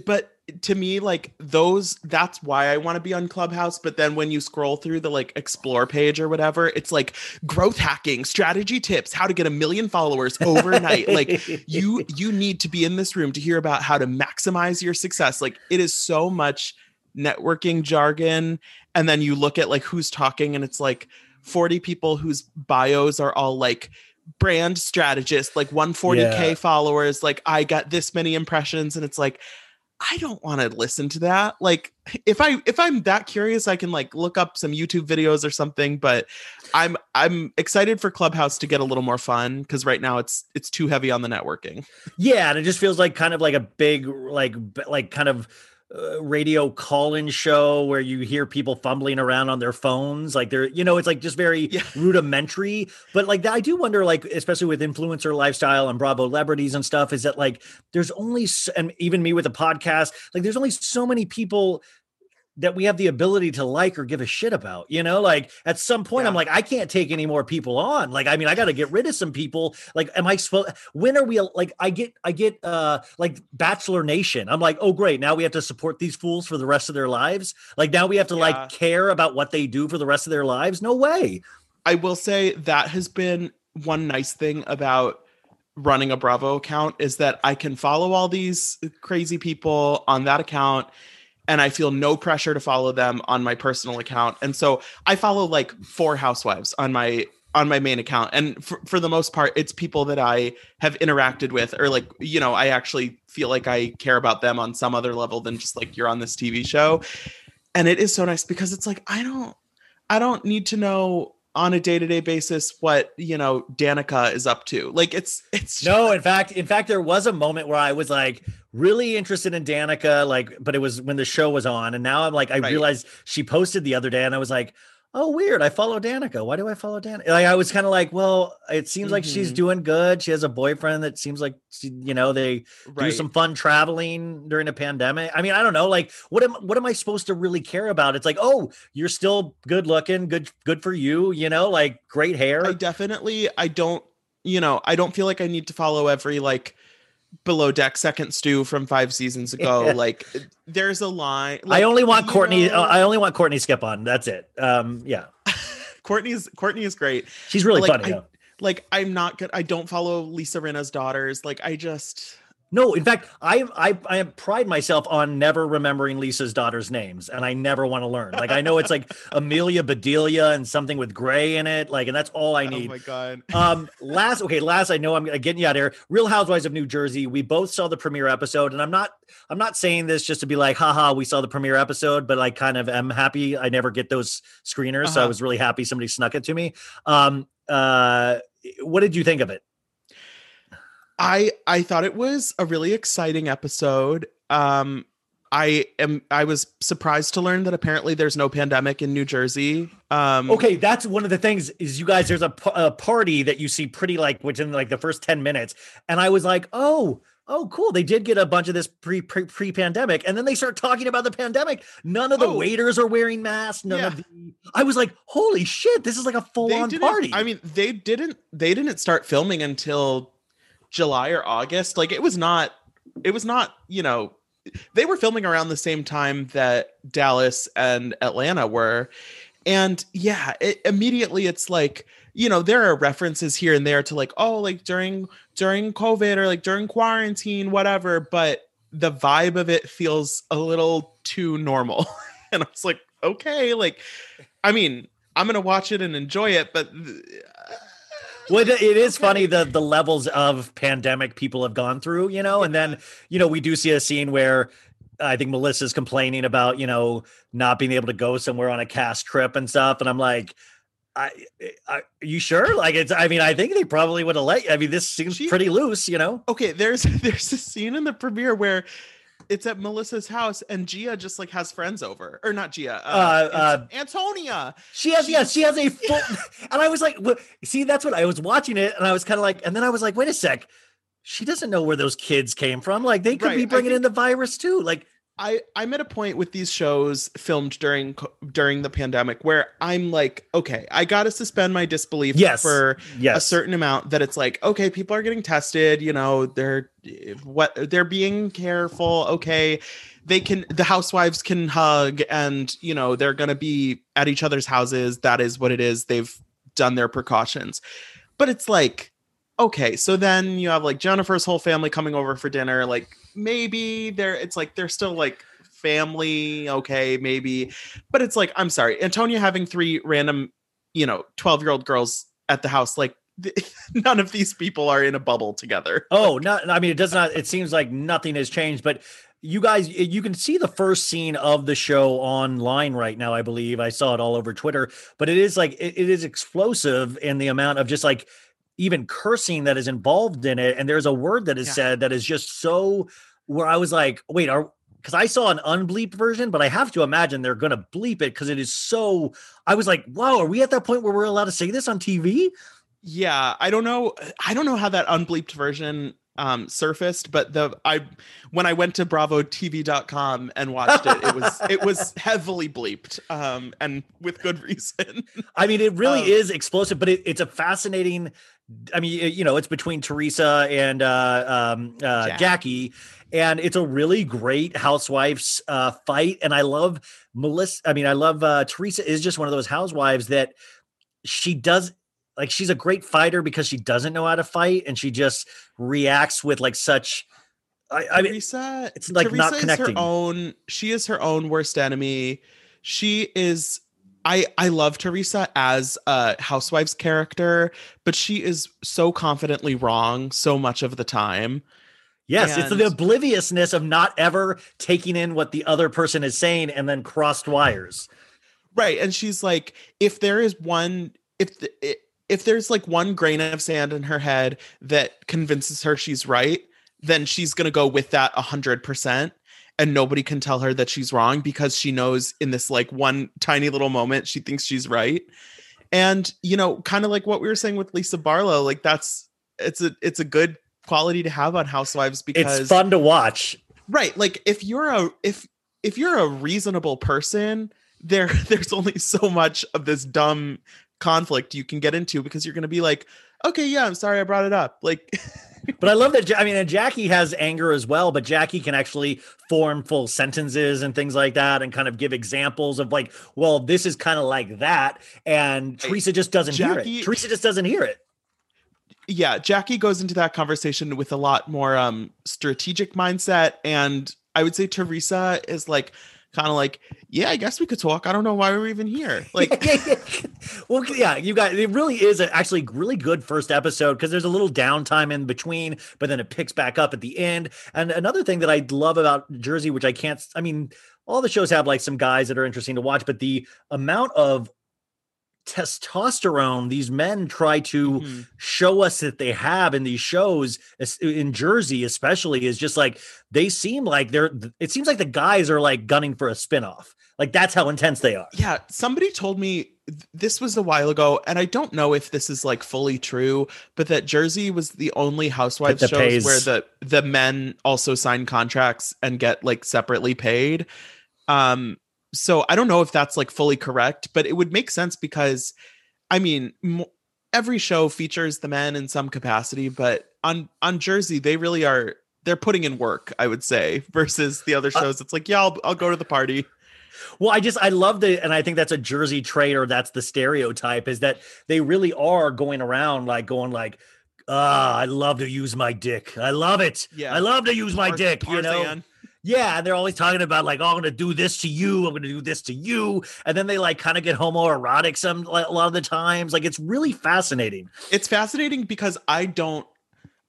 but to me like those that's why I want to be on Clubhouse but then when you scroll through the like explore page or whatever it's like growth hacking strategy tips how to get a million followers overnight like you you need to be in this room to hear about how to maximize your success like it is so much networking jargon and then you look at like who's talking and it's like 40 people whose bios are all like brand strategist like 140k Yeah. followers like i got this many impressions and it's like i don't want to listen to that like if i if i'm that curious i can like look up some youtube videos or something but i'm i'm excited for clubhouse to get a little more fun because right now it's it's too heavy on the networking Yeah, and it just feels like kind of like a big, like, like kind of uh, radio call-in show where you hear people fumbling around on their phones. Like they're, you know, it's like just very Yeah. rudimentary. But like I do wonder, like especially with influencer lifestyle and Bravo celebrities and stuff, is that like there's only, and even me with a podcast, like there's only so many people that we have the ability to like or give a shit about. You know, like at some point, I'm like, I can't take any more people on. Like, I mean, I got to get rid of some people. Like, am I supposed? When are we? Like, I get, I get, uh, like Bachelor Nation. I'm like, oh great, now we have to support these fools for the rest of their lives. Like now we have to Yeah. like care about what they do for the rest of their lives. No way. I will say that has been one nice thing about running a Bravo account is that I can follow all these crazy people on that account and I feel no pressure to follow them on my personal account. And so I follow like four housewives on my on my main account and for, for the most part it's people that I have interacted with or like you know I actually feel like I care about them on some other level than just like you're on this TV show. And it is so nice because it's like I don't I don't need to know on a day-to-day basis what you know Danica is up to. Like it's it's No, in fact, in fact, there was a moment where I was like really interested in Danica, like, but it was when the show was on, and now I'm like, I Right. realized she posted the other day, and I was like, oh, weird, I follow Danica. Why do I follow Danica? Like, I was kind of like, well, it seems like she's Mhm. doing good. She has a boyfriend that seems like, she, you know, they do some fun traveling during a pandemic. I mean, I don't know, like, what am what am I supposed to really care about? It's like, oh, you're still good looking, good, good for you, you know, like great hair. I definitely I don't you know I don't feel like I need to follow every like below deck second stew from five seasons ago. Yeah. Like there's a line. I only want Courtney. know, uh, I only want Courtney Skippon. That's it. Um, yeah, Courtney's Courtney is great. she's really Like, funny. I- Like I'm not good. I don't follow Lisa Rinna's daughters. Like I just No, in fact, I I I pride myself on never remembering Lisa's daughters' names, and I never want to learn. Like I know it's like Amelia Bedelia and something with gray in it. Like, and that's all I need. oh my god. um last okay last i know i'm getting you out of here real housewives of new jersey we both saw the premiere episode and i'm not i'm not saying this just to be like haha we saw the premiere episode but i kind of am happy i never get those screeners so i Uh-huh. was really happy somebody snuck it to me um uh what did you think of it I I thought it was a really exciting episode. Um I am I was surprised to learn that apparently there's no pandemic in New Jersey. Um okay that's one of the things is you guys there's a, party that you see pretty like within like the first 10 minutes and i was like oh oh cool they did get a bunch of this pre pre pre pandemic and then they start talking about the pandemic none of the Oh. waiters are wearing masks none Yeah. of the i was like holy shit this is like a full-on party I mean they didn't they didn't start filming until July or August. Like it was not it was not, you know, they were filming around the same time that Dallas and Atlanta were. And yeah, it, immediately it's like, you know, there are references here and there to like, oh, like during during COVID or like during quarantine, whatever, but the vibe of it feels a little too normal. and I was like, okay, like I mean, I'm gonna watch it and enjoy it, but well it it is funny the the levels of pandemic people have gone through you know and then you know we do see a scene where I think Melissa's complaining about, you know, not being able to go somewhere on a cast trip and stuff. And I'm like, I, I are you sure? Like it's I mean, I think they probably would have let you. I mean, this seems pretty loose, you know. okay, there's there's a scene in the premiere where it's at Melissa's house and Gia just like has friends over, or not Gia, uh, Uh, Ant- Antonia. She has, yeah, she has a full. and I was like, wh- see, that's what I was watching it, and I was kind of like, and then I was like, wait a sec, she doesn't know where those kids came from. Like they could Right, be bringing in the virus too. Like I I'm at a point with these shows filmed during during the pandemic where I'm like, okay, I got to suspend my disbelief Yes, for yes, a certain amount that it's like, okay, people are getting tested, you know, they're what they're being careful, okay. they can the housewives can hug and you know they're going to be at each other's houses. That is what it is. They've done their precautions. But it's like okay so then you have like jennifer's whole family coming over for dinner like maybe they're it's like they're still like family okay maybe but it's like i'm sorry antonia having three random you know 12 year old girls at the house like none of these people are in a bubble together Oh, not. I mean, it does not. It seems like nothing has changed, but you guys, you can see the first scene of the show online right now. I believe I saw it all over Twitter, but it is like it, it is explosive in the amount of just like even cursing that is involved in it. And there's a word that is Yeah. said that is just so where I was like, wait, are because I saw an unbleeped version, but I have to imagine they're going to bleep it because it is so. I was like, wow, are we at that point where we're allowed to say this on TV? Yeah, I don't know. I don't know how that unbleeped version um surfaced, but the I when I went to bravotv.com and watched it, it was it was heavily bleeped. Um and with good reason. I mean, it really Um, is explosive, but it, it's a fascinating. I mean, you know, it's between Teresa and uh, um, uh, Jack. Jackie, and it's a really great housewives uh, fight. And I love Melissa. I mean, I love uh, Teresa is just one of those housewives that she does like she's a great fighter because she doesn't know how to fight, and she just reacts with like such. I, I mean, Teresa it's, like, not Teresa connecting. Is her own she is her own worst enemy. She is I I love Teresa as a housewife's character, but she is so confidently wrong so much of the time. Yes, it's the obliviousness of not ever taking in what the other person is saying and then crossed wires. Right. And she's like, if there is one, if the, if there's like one grain of sand in her head that convinces her she's right, then she's gonna go with that a hundred percent. And nobody can tell her that she's wrong because she knows in this like one tiny little moment she thinks she's right. And you know, kind of like what we were saying with Lisa Barlow, like that's it's a it's a good quality to have on Housewives because It's fun to watch. right like if you're a if if you're a reasonable person there there's only so much of this dumb conflict you can get into because you're going to be like okay yeah i'm sorry i brought it up like But I love that. I mean, and Jackie has anger as well, but Jackie can actually form full sentences and things like that and kind of give examples of like, well, this is kind of like that. And Teresa just doesn't hear it. Teresa just doesn't hear it. yeah jackie goes into that conversation with a lot more um strategic mindset and i would say teresa is like kind of like yeah i guess we could talk i don't know why we're even here like well, yeah, you got it. Really is actually really good first episode because there's a little downtime in between, but then it picks back up at the end. And another thing that I love about Jersey, which I can't, I mean, all the shows have like some guys that are interesting to watch, but the amount of testosterone these men try to Mhm. show us that they have in these shows in Jersey especially is just like they seem like they're it seems like the guys are like gunning for a spinoff like that's how intense they are Yeah, somebody told me this was a while ago, and I don't know if this is like fully true, but that Jersey was the only housewives shows pays- where the the men also sign contracts and get like separately paid. Um, so I don't know if that's like fully correct, but it would make sense because, I mean, mo- every show features the men in some capacity, but on on Jersey they really are. They're putting in work, I would say, versus the other Uh, shows. it's like, yeah, I'll, I'll go to the party. Well, I just I love the and I think that's a Jersey trait or that's the stereotype is that they really are going around like going like ah I love to use my dick. I love it. Yeah. I love to use my Tar- dick, you know. Yeah, and they're always talking about like, oh, I'm gonna do this to you, I'm gonna do this to you, and then they like kind of get homoerotic some like, a lot of the times. Like it's really fascinating. it's fascinating because I don't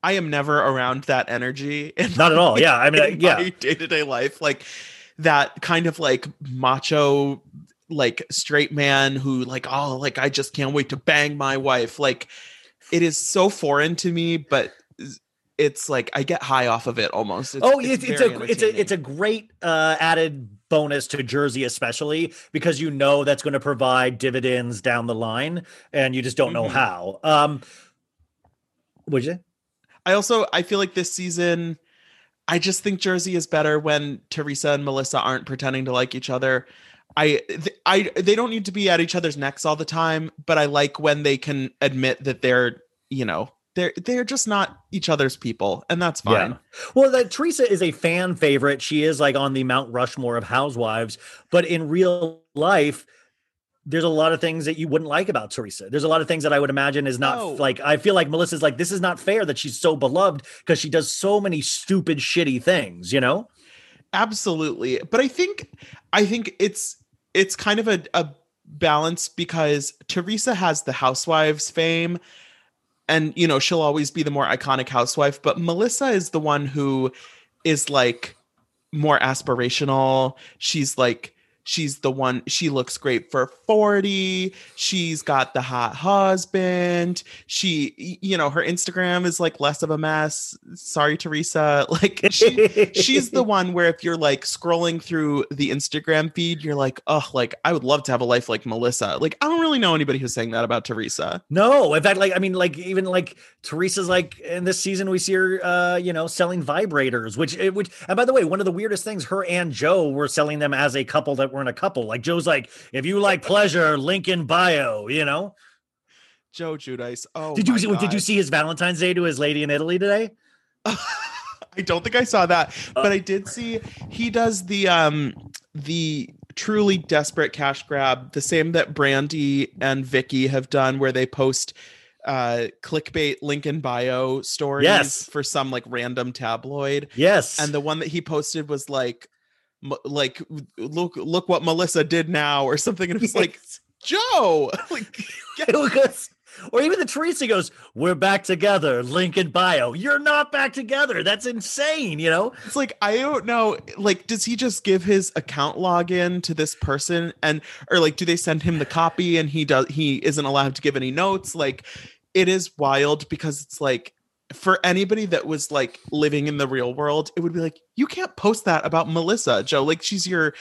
I am never around that energy Not at all. Yeah, I mean, yeah, my day-to-day life. Like that kind of like macho like straight man who like oh like I just can't wait to bang my wife. Like it is so foreign to me, but it's like I get high off of it almost. It's, oh, it's, it's, very a it's a it's a great uh, added bonus to Jersey, especially because you know that's going to provide dividends down the line, and you just don't know Mhm. how. Um, would you? I also I feel like this season I just think Jersey is better when Teresa and Melissa aren't pretending to like each other. I th- I they don't need to be at each other's necks all the time, but I like when they can admit that they're, you know, they're they're just not each other's people, and that's fine. Yeah. Well, that Teresa is a fan favorite. She is like on the Mount Rushmore of housewives, but in real life, there's a lot of things that you wouldn't like about Teresa. There's a lot of things that I would imagine is not No. like I feel like Melissa's like this is not fair that she's so beloved because she does so many stupid shitty things, you know? absolutely but i think i think it's it's kind of a, a balance because teresa has the housewives fame and you know she'll always be the more iconic housewife but melissa is the one who is like more aspirational. She's like she's the one she looks great for 40 she's got the hot husband she you know her instagram is like less of a mess sorry teresa like she she's the one where if you're like scrolling through the Instagram feed, you're like, oh, like I would love to have a life like Melissa. Like I don't really know anybody who's saying that about Teresa. No, in fact, like I mean, like even like Teresa's like in this season we see her, uh, you know, selling vibrators, which eh, which and by the way, one of the weirdest things, her and Joe were selling them as a couple that weren't a couple. Like Joe's like, if you like pleasure, link in bio, you know. Joe Giudice. Oh, did you see? Did you see his Valentine's Day to his lady in Italy today? I don't think I saw that, but I did see he does the um the truly desperate cash grab, the same that Brandi and Vicky have done, where they post uh clickbait link in bio stories Yes. for some like random tabloid. Yes, and the one that he posted was like like look look what melissa did now or something and it was like joe like was, or even the Teresa goes, "We're back together." Link in bio. You're not back together. That's insane. You know. it's like i don't know like does he just give his account login to this person and or like do they send him the copy and he does he isn't allowed to give any notes like it is wild because it's like for anybody that was like living in the real world it would be like you can't post that about melissa joe like she's your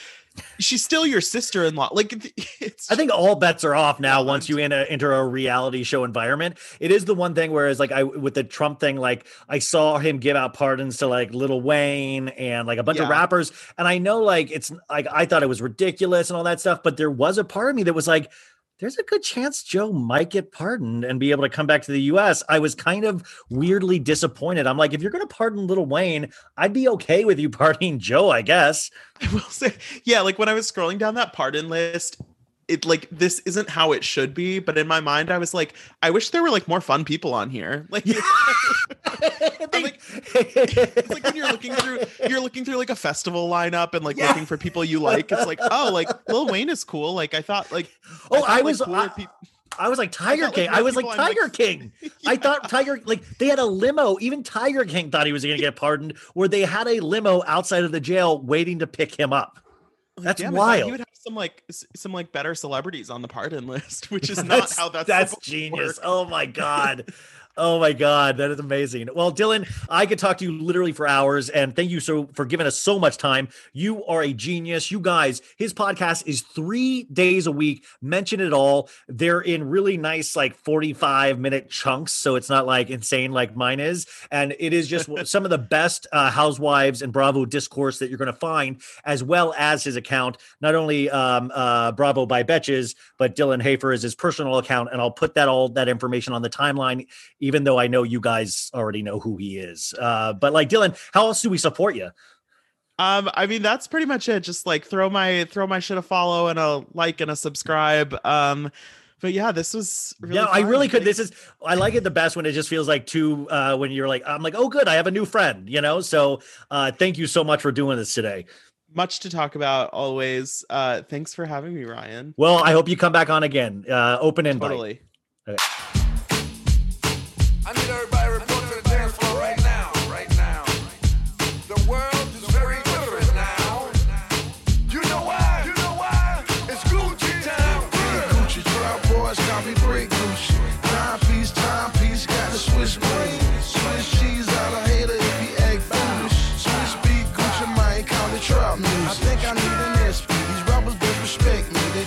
she's still your sister-in-law like it's I think all bets are off now once you in a, enter a reality show environment. It is the one thing whereas like I with the Trump thing, like I saw him give out pardons to like Little Wayne and like a bunch of rappers. And I know like it's like I thought it was ridiculous and all that stuff, but there was a part of me that was like, there's a good chance Joe might get pardoned and be able to come back to the US. I was kind of weirdly disappointed. I'm like, if you're gonna pardon Little Wayne, I'd be okay with you pardoning Joe, I guess. I will say, yeah, like when I was scrolling down that pardon list, it like this isn't how it should be, but in my mind, I was like, I wish there were like more fun people on here. Like, like, it's like when you're looking through, you're looking through like a festival lineup and like Yeah. looking for people you like. It's like, oh, like Lil Wayne is cool. Like I thought, like, Oh, thought, I like, was- cooler I- I was like Tiger like King. I was like I'm like- Tiger King. I thought Tiger like they had a limo. Even Tiger King thought he was going to get pardoned. Where they had a limo outside of the jail waiting to pick him up. That's Damn, I thought He would have some like some like better celebrities on the pardon list, which is not how that's that's genius. work. Oh my god. Oh my God, that is amazing. Well, Dylan, I could talk to you literally for hours, and thank you so for giving us so much time. You are a genius. You guys, his podcast is three days a week. Mention it all. They're in really nice, like 45 minute chunks, so it's not like insane like mine is. And it is just some of the best uh, housewives and Bravo discourse that you're going to find, as well as his account. Not only um, uh, Bravo by Betches, but Dylan Hafer is his personal account, and I'll put that all that information on the timeline even though I know you guys already know who he is. Uh, but like Dylan, how else do we support you? Um, I mean that's pretty much it. Just like throw my throw my shit a follow and a like and a subscribe. Um, but yeah, this was really yeah, I really could. This is I like it the best when it just feels like two. Uh, when you're like, I'm like, oh, good, I have a new friend. You know. So uh, thank you so much for doing this today. much to talk about always. Uh, thanks for having me, Ryan. Well, I hope you come back on again. Uh, open invite. Totally. I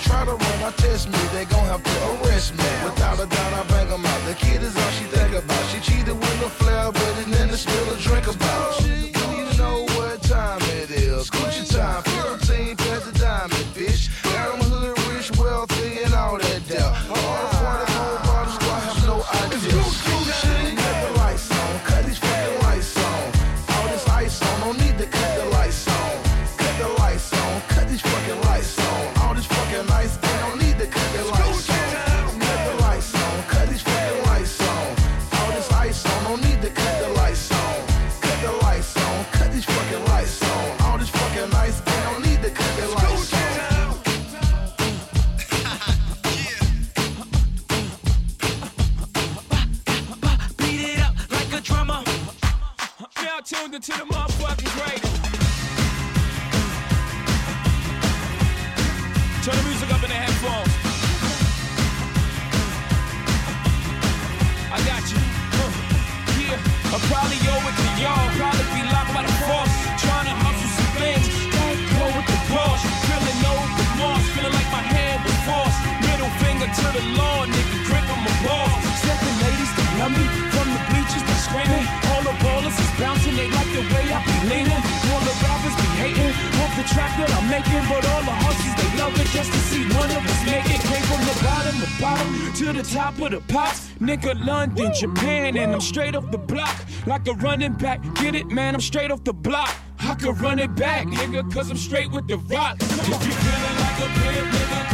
try to run my test me. They gon' have to arrest me. track that I'm making, but all the hustlers, they love it just to see one of us make it. Came from the bottom, the bottom, to the top of the pops. Nigga, London, Japan, and I'm straight off the block. Like a running back, get it, man, I'm straight off the block. I could run it back, nigga, cause I'm straight with the rock. If you feeling like a player, nigga,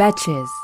Betches.